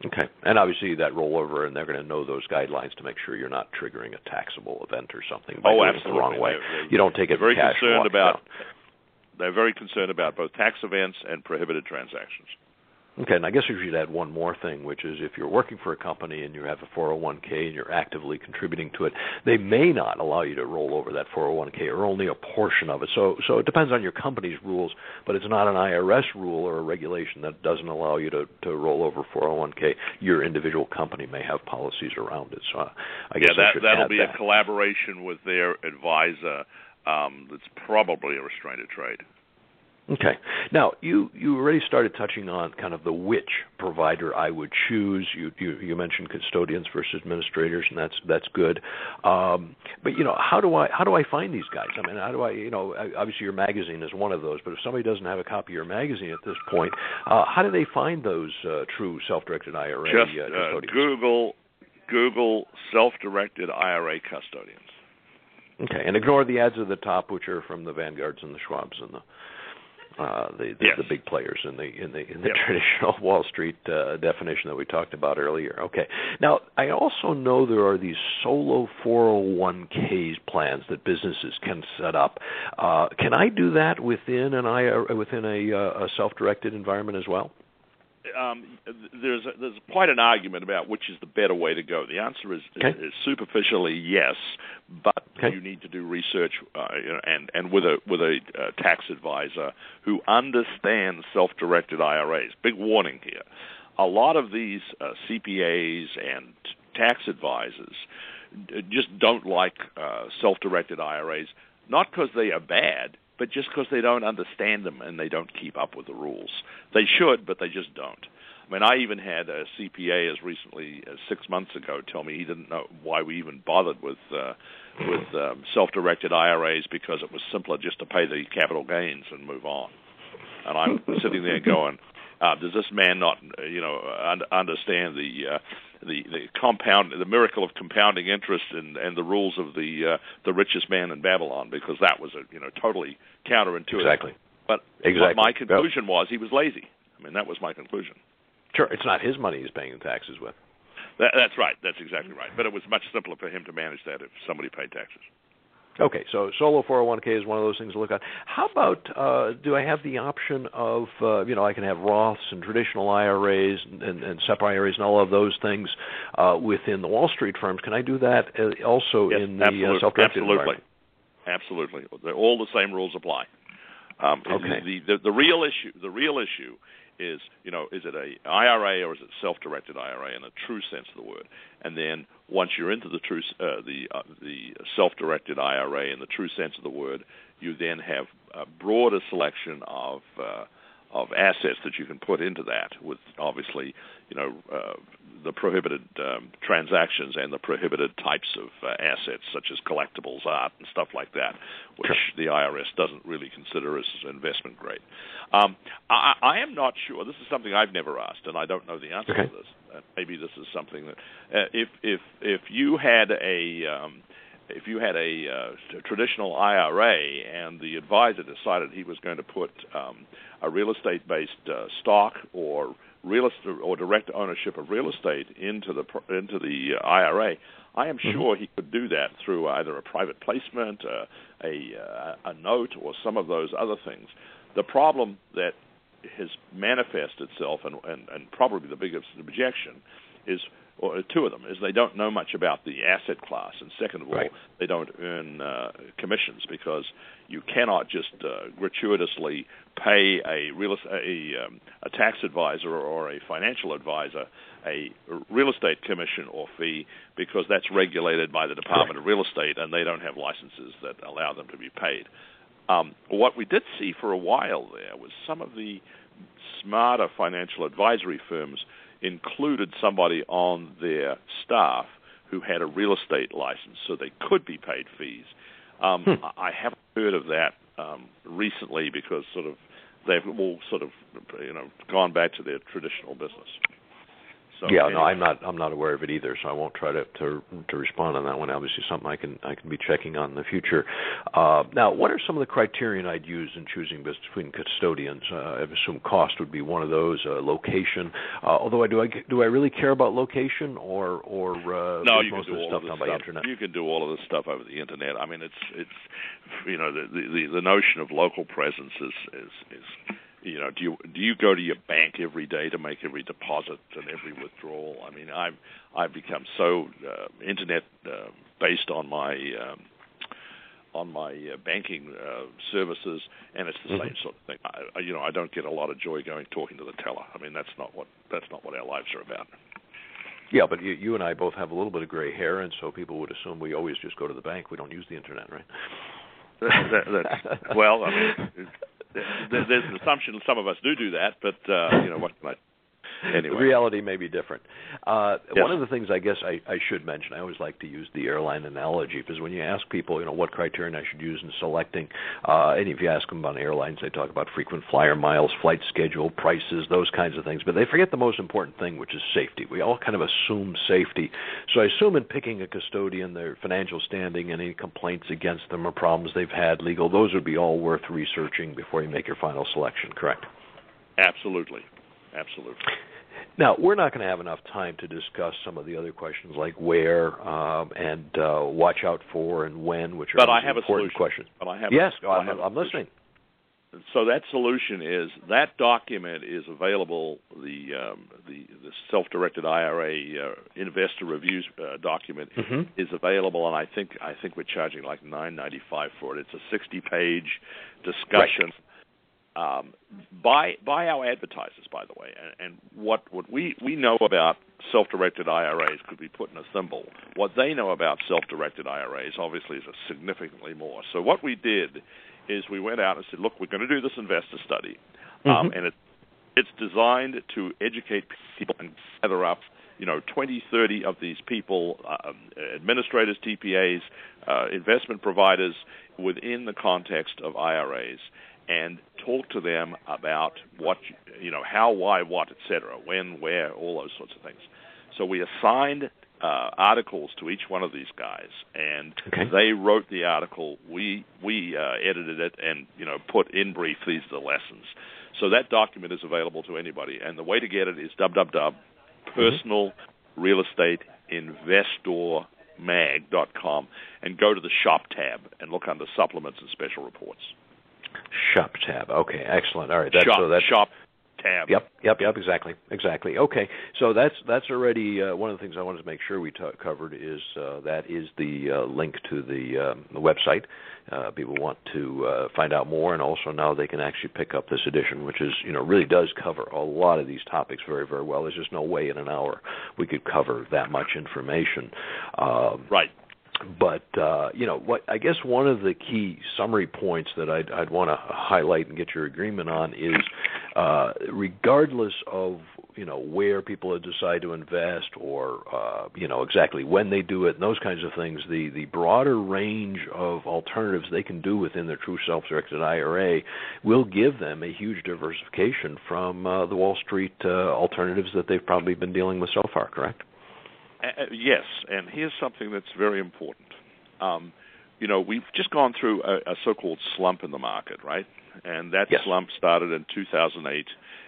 Okay. And obviously that rollover, and they're going to know those guidelines to make sure you're not triggering a taxable event or something by oh, doing absolutely. it the wrong way. They're- they're You don't take it very cash concerned about down. they're very concerned about both tax events and prohibited transactions. Okay, and I guess we should add one more thing, which is if you're working for a company and you have a 401k and you're actively contributing to it, they may not allow you to roll over that 401k or only a portion of it. So, so it depends on your company's rules, but it's not an IRS rule or a regulation that doesn't allow you to to roll over 401k. Your individual company may have policies around it. So, I guess yeah, that that'll be that. a collaboration with their advisor. Um, that's probably a restraint of trade. Okay. Now, you you already started touching on kind of the which provider I would choose. You you, you mentioned custodians versus administrators, and that's that's good. Um, but you know, how do I how do I find these guys? I mean, how do I you know? Obviously, your magazine is one of those. But if somebody doesn't have a copy of your magazine at this point, uh, how do they find those uh, true self-directed IRA Just uh, uh, custodians? Google Google self-directed IRA custodians. Okay, and ignore the ads at the top, which are from the Vanguards and the Schwabs and the uh, the, the, Yes. the big players in the in the in the Yep. traditional Wall Street uh, definition that we talked about earlier. Okay. Now, I also know there are these solo 401ks plans that businesses can set up. Uh, can I do that within an IRA, within a, uh, a self-directed environment as well? Um, there's a, there's quite an argument about which is the better way to go. The answer is, Okay. is, is superficially yes, but Okay. you need to do research uh, and and with a with a uh, tax advisor who understands self-directed IRAs. Big warning here: a lot of these uh, CPAs and tax advisors just don't like uh, self-directed IRAs, not because they are bad, but just because they don't understand them and they don't keep up with the rules. They should, but they just don't. I mean, I even had a CPA as recently as six months ago tell me he didn't know why we even bothered with uh, with um, self-directed IRAs because it was simpler just to pay the capital gains and move on. And I'm sitting there going, uh, does this man not, you know, un- understand the uh, the the compound, the miracle of compounding interest, and and the rules of the uh, the richest man in Babylon? Because that was a you know totally counterintuitive. Exactly. But Exactly. my conclusion was he was lazy. I mean, that was my conclusion. Sure. It's not his money he's paying the taxes with. That, that's right. That's exactly right. But it was much simpler for him to manage that if somebody paid taxes. Okay, so solo 401k is one of those things to look at. How about uh, do I have the option of uh, you know I can have Roths and traditional IRAs and, and, and SEP IRAs and all of those things uh, within the Wall Street firms? Can I do that uh, also Yes, in the uh, self-directed absolutely. Absolutely, They're all the same rules apply. Um, Okay. The, the the real issue the real issue is you know is it a IRA or is it self-directed IRA in a true sense of the word? And then once you're into the true uh, the uh, the self-directed IRA in the true sense of the word, you then have a broader selection of uh, of assets that you can put into that with obviously you know uh, the prohibited um, transactions and the prohibited types of uh, assets such as collectibles art and stuff like that which Sure. the IRS doesn't really consider as investment grade um, I, I am not sure this is something I've never asked and I don't know the answer Okay. to this uh, maybe this is something that uh, if if if you had a um, if you had a uh, traditional IRA and the advisor decided he was going to put um, a real estate based uh, stock or real estate or direct ownership of real estate into the into the uh, IRA, I am Mhm. sure he could do that through either a private placement, uh, a uh, a note, or some of those other things. The problem that has manifested itself, and, and, and probably the biggest objection, is or two of them is they don't know much about the asset class, and second of all, Right. they don't earn uh, commissions because you cannot just uh, gratuitously pay a real a, um, a tax advisor or a financial advisor a real estate commission or fee because that's regulated by the Department of Real Estate, and they don't have licenses that allow them to be paid. Um, what we did see for a while there was some of the smarter financial advisory firms included somebody on their staff who had a real estate license, so they could be paid fees. Um, hmm. I haven't heard of that um, recently because sort of they've all sort of you know gone back to their traditional business. So yeah, no, I'm not. I'm not aware of it either, so I won't try to to, to respond on that one. Obviously, something I can I can be checking on in the future. Uh, now, what are some of the criterion I'd use in choosing between custodians? Uh, I assume cost would be one of those. Uh, location, uh, although I do I do I really care about location or or uh, no, you most can do of stuff this done stuff. by internet? You can do all of this stuff over the internet. I mean, it's it's you know the the the notion of local presence is is is you know, do you do you go to your bank every day to make every deposit and every withdrawal? I mean, I've I've become so uh, internet uh, based on my um, on my uh, banking uh, services, and it's the mm-hmm. same sort of thing. I, you know, I don't get a lot of joy going talking to the teller. I mean, that's not what that's not what our lives are about. Yeah, but you, you and I both have a little bit of gray hair, and so people would assume we always just go to the bank. We don't use the internet, right? that, that, well, I mean, there's an assumption some of us do do that, but uh, you know what can I anyway. The reality may be different. Uh, yes. One of the things I guess I, I should mention, I always like to use the airline analogy because when you ask people, you know, what criterion I should use in selecting, uh, and if you ask them about airlines, they talk about frequent flyer miles, flight schedule, prices, those kinds of things. But they forget the most important thing, which is safety. We all kind of assume safety. So I assume in picking a custodian, their financial standing, any complaints against them or problems they've had, legal, those would be all worth researching before you make your final selection. Correct? Absolutely. Absolutely. Now, we're not going to have enough time to discuss some of the other questions like where um, and uh, watch out for and when, which are but I have important a questions. But I have yes, a, I'm, have I'm listening. So that solution is that document is available. The um, the, the self-directed IRA uh, investor reviews uh, document mm-hmm. is available, and I think I think we're charging like nine ninety five for it. It's a sixty page discussion. Right um, by by our advertisers, by the way. And, and what what we we know about self-directed IRAs could be put in a thimble. What they know about self-directed IRAs obviously is significantly more. So what we did is we went out and said, look, we're going to do this investor study, um, mm-hmm. and it, it's designed to educate people and gather up you know 20 30 of these people um, administrators tpas uh, investment providers within the context of iras and talk to them about what you know how why what etc when where all those sorts of things. So we assigned uh, articles to each one of these guys and okay. they wrote the article. We we uh, edited it and you know put in brief these are the lessons. So that document is available to anybody and the way to get it is www personal real estate investor mag.com and go to the shop tab and look under supplements and special reports Shop tab. Okay, excellent. All right, that's shop, so that's shop tab. Yep, yep, yep. Exactly, exactly. Okay, so that's that's already uh, one of the things I wanted to make sure we t- covered is uh, that is the uh, link to the, um, the website. Uh, people want to uh, find out more, and also now they can actually pick up this edition, which is you know really does cover a lot of these topics very very well. There's just no way in an hour we could cover that much information. Um, right but uh, you know what I guess one of the key summary points that I'd, I'd want to highlight and get your agreement on is uh, regardless of you know where people decide to invest or uh, you know exactly when they do it and those kinds of things the the broader range of alternatives they can do within their true self-directed IRA will give them a huge diversification from uh, the Wall Street uh, alternatives that they've probably been dealing with so far correct uh, yes, and here's something that's very important. Um, you know, we've just gone through a, a so-called slump in the market, right? And that yes. slump started in 2008,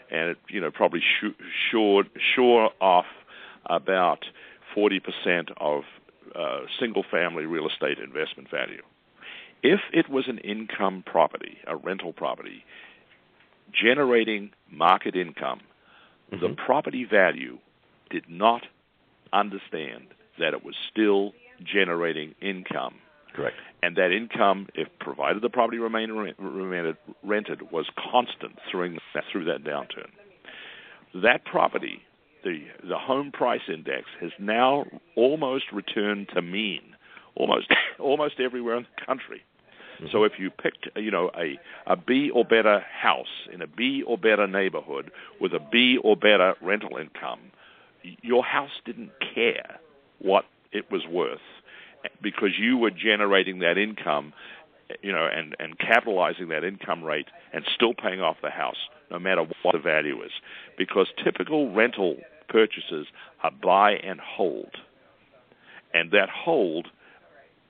and it, you know, probably sh- shored shore off about 40% of uh, single-family real estate investment value. If it was an income property, a rental property, generating market income, mm-hmm. the property value did not understand that it was still generating income. Correct. And that income, if provided the property remained rented, rented was constant through through that downturn. That property, the the home price index, has now almost returned to mean, almost almost everywhere in the country. Mm-hmm. So if you picked, you know, a a B or better house in a B or better neighborhood with a B or better rental income, your house didn't care what it was worth because you were generating that income, you know, and and capitalizing that income rate and still paying off the house no matter what the value is. Because typical rental purchases are buy and hold. And that hold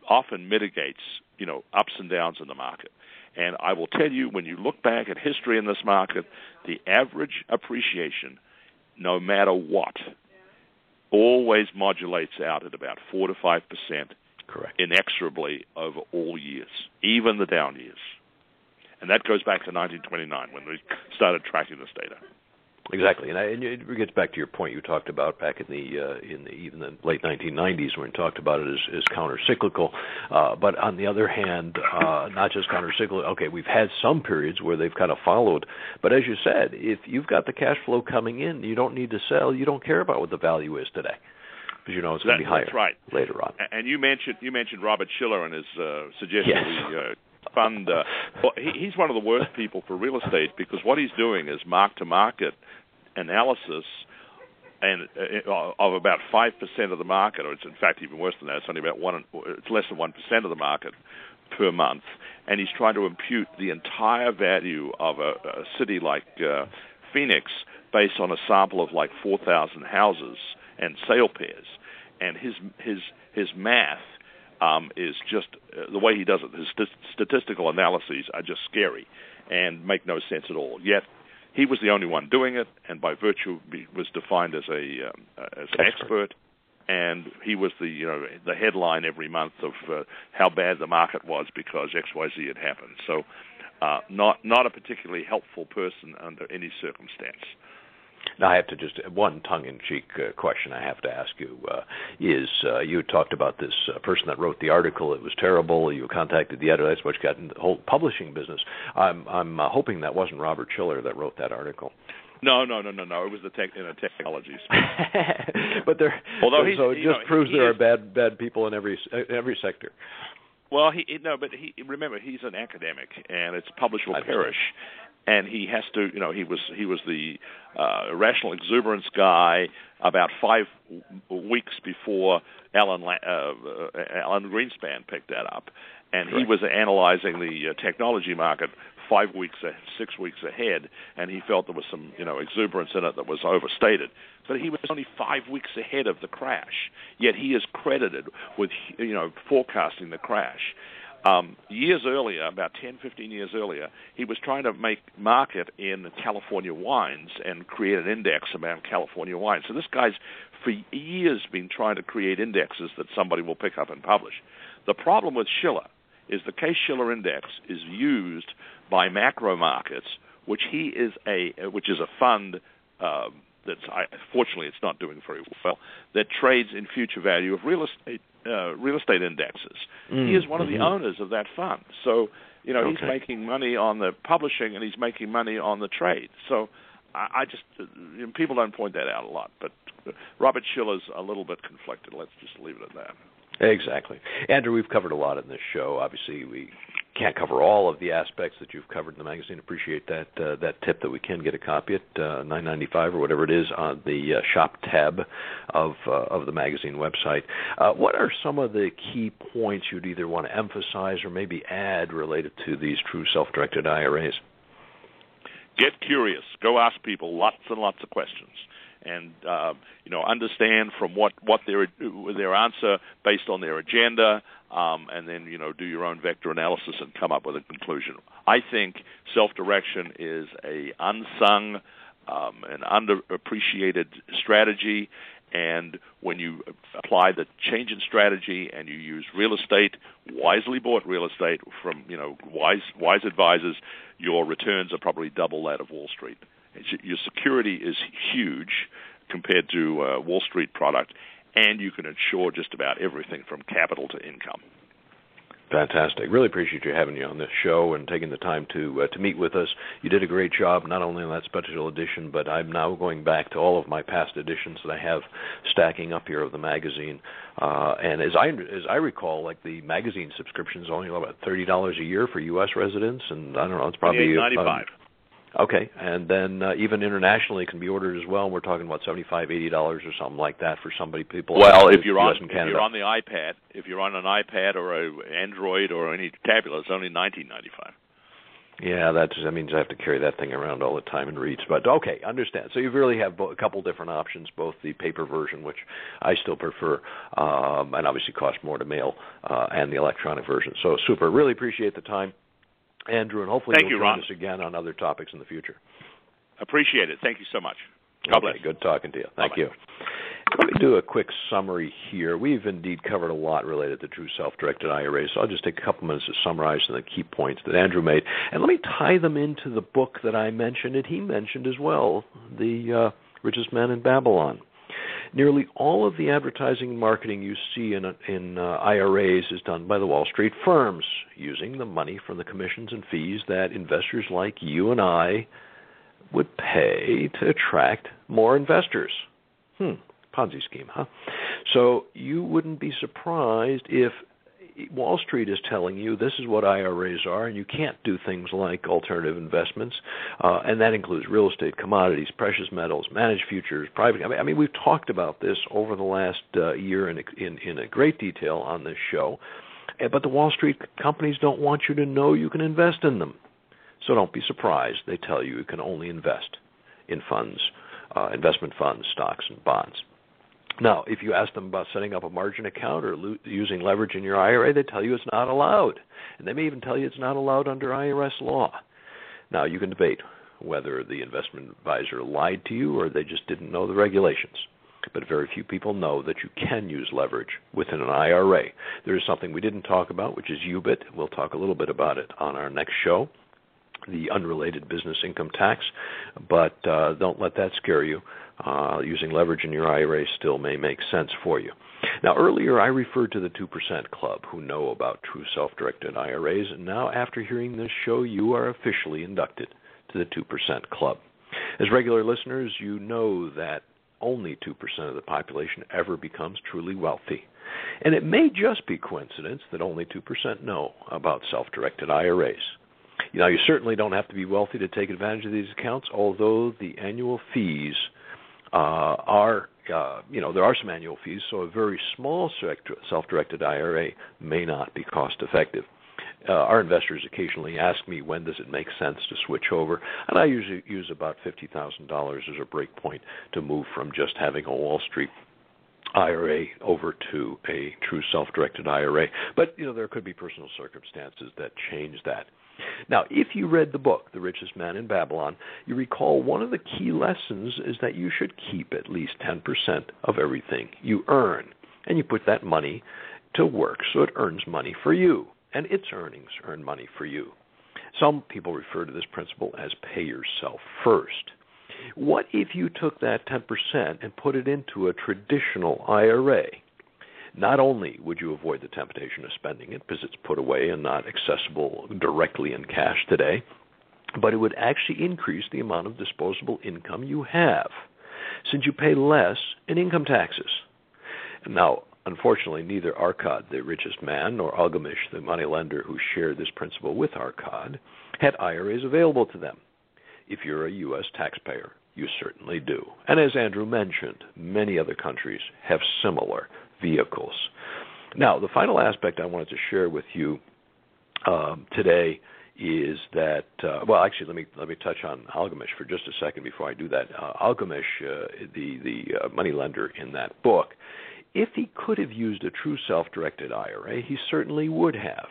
often mitigates, you know, ups and downs in the market. And I will tell you, when you look back at history in this market, the average appreciation, no matter what, always modulates out at about four to five percent, correct, inexorably over all years, even the down years. And that goes back to 1929 when we started tracking this data. Exactly, and, I, and it gets back to your point you talked about back in the uh, in the even the late 1990s when you talked about it as, as countercyclical. Uh, but on the other hand, uh, not just countercyclical. Okay, we've had some periods where they've kind of followed, but as you said, if you've got the cash flow coming in, you don't need to sell. You don't care about what the value is today because you know it's going to be higher that's right. later on. And you mentioned you mentioned Robert Shiller and his uh, suggestion yes. we uh, fund. Uh, well, he, he's one of the worst people for real estate because what he's doing is mark to market analysis and uh, of about five percent of the market, or it's in fact even worse than that. It's only about one. It's less than one percent of the market per month, and he's trying to impute the entire value of a, a city like uh, Phoenix based on a sample of like four thousand houses and sale pairs, and his his his math um, is just uh, the way he does it. His st- statistical analyses are just scary and make no sense at all. Yet he was the only one doing it, and by virtue was defined as a um, as an expert. And he was the you know the headline every month of uh, how bad the market was because X Y Z had happened. So, uh, not not a particularly helpful person under any circumstance. Now, I have to just one tongue-in-cheek uh, question I have to ask you uh, is uh, you talked about this uh, person that wrote the article. It was terrible. You contacted the editor. That's what got in the whole publishing business. I'm I'm uh, hoping that wasn't Robert Shiller that wrote that article. No, no, no, no, no. It was the tech in a technology but there, although so it just know, proves he, there he are bad bad people in every in every sector. Well, he no, but he remember he's an academic, and it's publish or perish, and he has to you know he was he was the uh, irrational exuberance guy about five w- weeks before Alan uh, uh, Alan Greenspan picked that up, and he was analyzing the uh, technology market five weeks six weeks ahead, and he felt there was some you know exuberance in it that was overstated. But he was only five weeks ahead of the crash, yet he is credited with you know forecasting the crash. Um, years earlier, about 10, 15 years earlier, he was trying to make market in California wines and create an index about California wines. So this guy's for years been trying to create indexes that somebody will pick up and publish. The problem with Shiller is the Case-Shiller index is used by MacroMarkets, which he is a which is a fund. Um, that's I, fortunately it's not doing very well. That trades in future value of real estate uh, real estate indexes. Mm, he is one of mm-hmm. the owners of that fund. So, you know, Okay. he's making money on the publishing and he's making money on the trade. So, I, I just uh, you know, people don't point that out a lot, but uh, Robert Shiller's a little bit conflicted. Let's just leave it at that. Exactly. Andrew, we've covered a lot in this show. Obviously, we can't cover all of the aspects that you've covered in the magazine. Appreciate that uh, that tip that we can get a copy at uh, 9.95 or whatever it is on the uh, shop tab of uh, of the magazine website. Uh, what are some of the key points you'd either want to emphasize or maybe add related to these true self-directed IRAs? Get curious. Go ask people lots and lots of questions. And uh, you know, understand from what what their their answer based on their agenda, um, and then you know do your own vector analysis and come up with a conclusion. I think self-direction is a unsung, um, an underappreciated strategy, and when you apply the change in strategy and you use real estate, wisely bought real estate from you know wise wise advisors, your returns are probably double that of Wall Street. It's- Your security is huge compared to uh, Wall Street product, and you can insure just about everything from capital to income. Fantastic. Really appreciate you having you on this show and taking the time to uh, to meet with us. You did a great job, not only on that special edition, but I'm now going back to all of my past editions that I have stacking up here of the magazine. Uh, and as I as I recall, like the magazine subscription is only about thirty dollars a year for U.S. residents, and I don't know, it's probably ninety five. Okay, and then uh, even internationally it can be ordered as well. And we're talking about seventy-five, eighty dollars or something like that for somebody people. Well, if you're on if you're on the iPad, if you're on an iPad or a Android or any tablet, it's only nineteen ninety-five. Yeah, that that means I have to carry that thing around all the time and read. But okay, understand. So you really have a couple different options, both the paper version, which I still prefer, um, and obviously costs more to mail, uh, and the electronic version. So super. Really appreciate the time, Andrew, and hopefully Thank you'll you, join Ron. us again on other topics in the future. Appreciate it. Thank you so much. God okay, bless. good talking to you. Thank Bye-bye. you. Let me do a quick summary here. We've indeed covered a lot related to true self-directed IRAs, so I'll just take a couple minutes to summarize some of the key points that Andrew made, and let me tie them into the book that I mentioned and he mentioned as well, The uh, Richest Man in Babylon. Nearly all of the advertising and marketing you see in, in uh, IRAs is done by the Wall Street firms using the money from the commissions and fees that investors like you and I would pay to attract more investors. Hmm, Ponzi scheme, huh? So you wouldn't be surprised if Wall Street is telling you this is what IRAs are, and you can't do things like alternative investments, uh, and that includes real estate, commodities, precious metals, managed futures, private. I mean, I mean we've talked about this over the last uh, year in, in in a great detail on this show, Uh, but the Wall Street companies don't want you to know you can invest in them. So don't be surprised. They tell you you can only invest in funds, uh, investment funds, stocks, and bonds. Now, if you ask them about setting up a margin account or lo- using leverage in your IRA, they tell you it's not allowed. And they may even tell you it's not allowed under IRS law. Now, you can debate whether the investment advisor lied to you or they just didn't know the regulations. But very few people know that you can use leverage within an IRA. There is something we didn't talk about, which is UBIT. We'll talk a little bit about it on our next show the unrelated business income tax, but uh, don't let that scare you. Uh, using leverage in your IRA still may make sense for you. Now, earlier I referred to the 2% Club who know about true self directed IRAs, and now after hearing this show, you are officially inducted to the 2% Club. As regular listeners, you know that only 2% of the population ever becomes truly wealthy. And it may just be coincidence that only 2% know about self directed IRAs. Now, you certainly don't have to be wealthy to take advantage of these accounts, although the annual fees are, uh, you know, there are some annual fees, so a very small self directed IRA may not be cost effective. Uh, our investors occasionally ask me when does it make sense to switch over, and I usually use about fifty thousand dollars as a break point to move from just having a Wall Street IRA over to a true self-directed IRA. But you know there could be personal circumstances that change that. Now, if you read the book, The Richest Man in Babylon, you recall one of the key lessons is that you should keep at least 10% of everything you earn. And you put that money to work so it earns money for you, and its earnings earn money for you. Some people refer to this principle as pay yourself first. What if you took that 10% and put it into a traditional IRA? Not only would you avoid the temptation of spending it because it's put away and not accessible directly in cash today, but it would actually increase the amount of disposable income you have since you pay less in income taxes. Now, unfortunately, neither Arkad, the richest man, nor Algamish, the moneylender who shared this principle with Arkad, had IRAs available to them. If you're a U.S. taxpayer, you certainly do. And as Andrew mentioned, many other countries have similar vehicles. Now, the final aspect I wanted to share with you um, today is that uh, well, actually, let me let me touch on Algamish for just a second before I do that. Uh, Algamish, uh, the the uh, money lender in that book, if he could have used a true self-directed IRA, he certainly would have.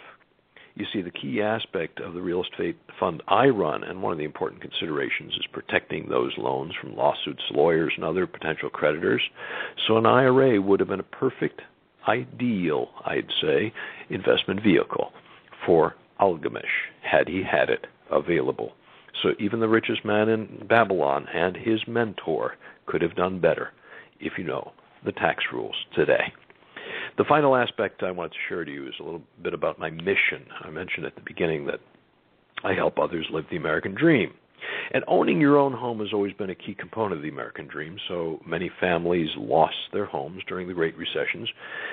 You see, the key aspect of the real estate fund I run, and one of the important considerations, is protecting those loans from lawsuits, lawyers, and other potential creditors. So an IRA would have been a perfect, ideal, I'd say, investment vehicle for Algamish had he had it available. So even the richest man in Babylon and his mentor could have done better if you know the tax rules today. The final aspect I want to share to you is a little bit about my mission. I mentioned at the beginning that I help others live the American dream. And owning your own home has always been a key component of the American dream, so many families lost their homes during the Great Recessions.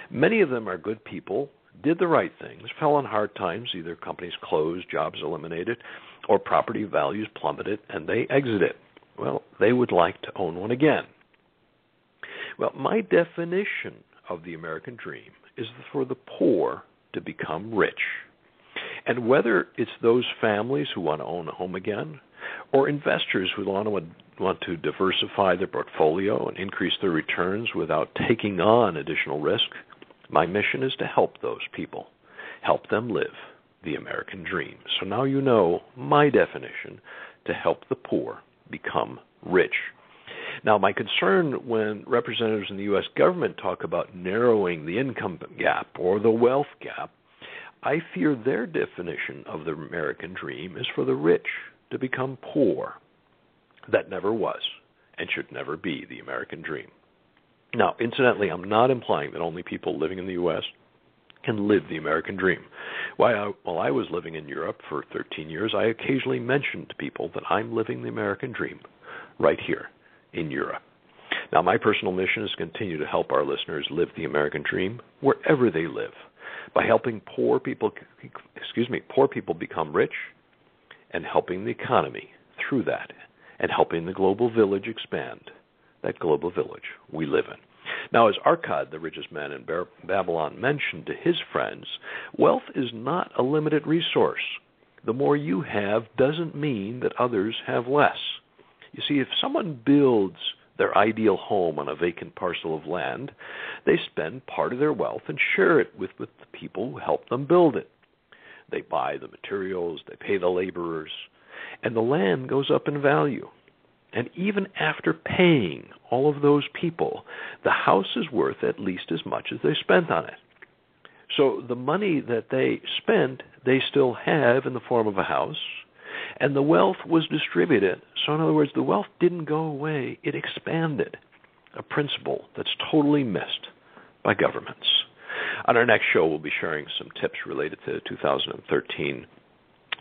Many of them are good people, did the right things, fell on hard times, either companies closed, jobs eliminated, or property values plummeted and they exited. Well, they would like to own one again. Well, my definition of the American dream is for the poor to become rich. And whether it's those families who want to own a home again, or investors who want to, want to diversify their portfolio and increase their returns without taking on additional risk, my mission is to help those people, help them live the American dream. So now you know my definition to help the poor become rich. Now, my concern when representatives in the U.S. government talk about narrowing the income gap or the wealth gap, I fear their definition of the American dream is for the rich to become poor. That never was and should never be the American dream. Now, incidentally, I'm not implying that only people living in the U.S. can live the American dream. While I, was living in Europe for 13 years, I occasionally mentioned to people that I'm living the American dream right here in Europe. Now, my personal mission is to continue to help our listeners live the American dream wherever they live by helping poor people, excuse me, poor people become rich and helping the economy through that and helping the global village expand, that global village we live in. Now, as Arkad, the richest man in Babylon, mentioned to his friends, wealth is not a limited resource. The more you have doesn't mean that others have less. You see, if someone builds their ideal home on a vacant parcel of land, they spend part of their wealth and share it with, with the people who help them build it. They buy the materials, they pay the laborers, and the land goes up in value. And even after paying all of those people, the house is worth at least as much as they spent on it. So the money that they spent, they still have in the form of a house, and the wealth was distributed. So, in other words, the wealth didn't go away, it expanded. A principle that's totally missed by governments. On our next show, we'll be sharing some tips related to 2013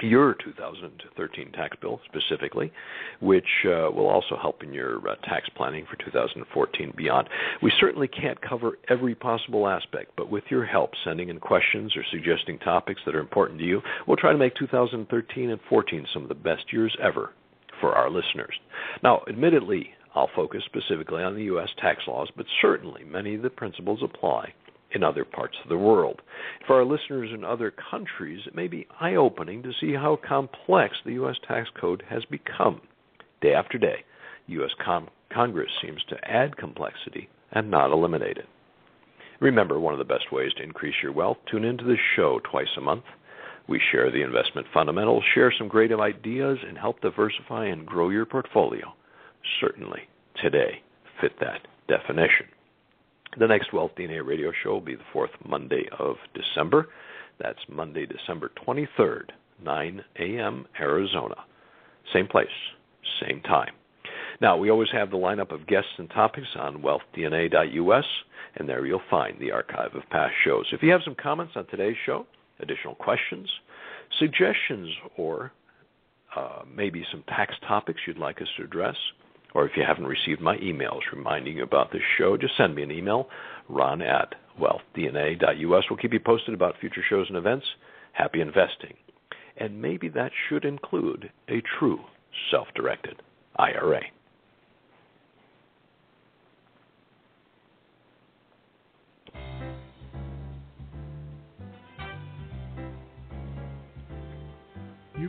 your 2013 tax bill specifically, which uh, will also help in your uh, tax planning for 2014 beyond. We certainly can't cover every possible aspect, but with your help sending in questions or suggesting topics that are important to you, we'll try to make 2013 and 14 some of the best years ever for our listeners. Now, admittedly, I'll focus specifically on the U.S. tax laws, but certainly many of the principles apply in other parts of the world. For our listeners in other countries, it may be eye opening to see how complex the U.S. tax code has become. Day after day, U.S. Com- Congress seems to add complexity and not eliminate it. Remember, one of the best ways to increase your wealth, tune into the show twice a month. We share the investment fundamentals, share some great ideas, and help diversify and grow your portfolio. Certainly, today fit that definition. The next Wealth DNA radio show will be the fourth Monday of December. That's Monday, December 23rd, 9 a.m. Arizona. Same place, same time. Now, we always have the lineup of guests and topics on wealthdna.us, and there you'll find the archive of past shows. If you have some comments on today's show, additional questions, suggestions, or uh, maybe some tax topics you'd like us to address, or if you haven't received my emails reminding you about this show, just send me an email, ron at wealthdna.us. We'll keep you posted about future shows and events. Happy investing. And maybe that should include a true self directed IRA.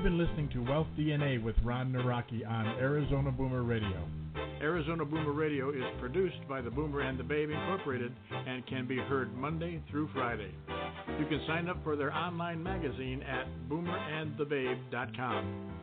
You've been listening to Wealth DNA with Ron Nawrocki on Arizona Boomer Radio. Arizona Boomer Radio is produced by the Boomer and the Babe Incorporated and can be heard Monday through Friday. You can sign up for their online magazine at boomerandthebabe.com.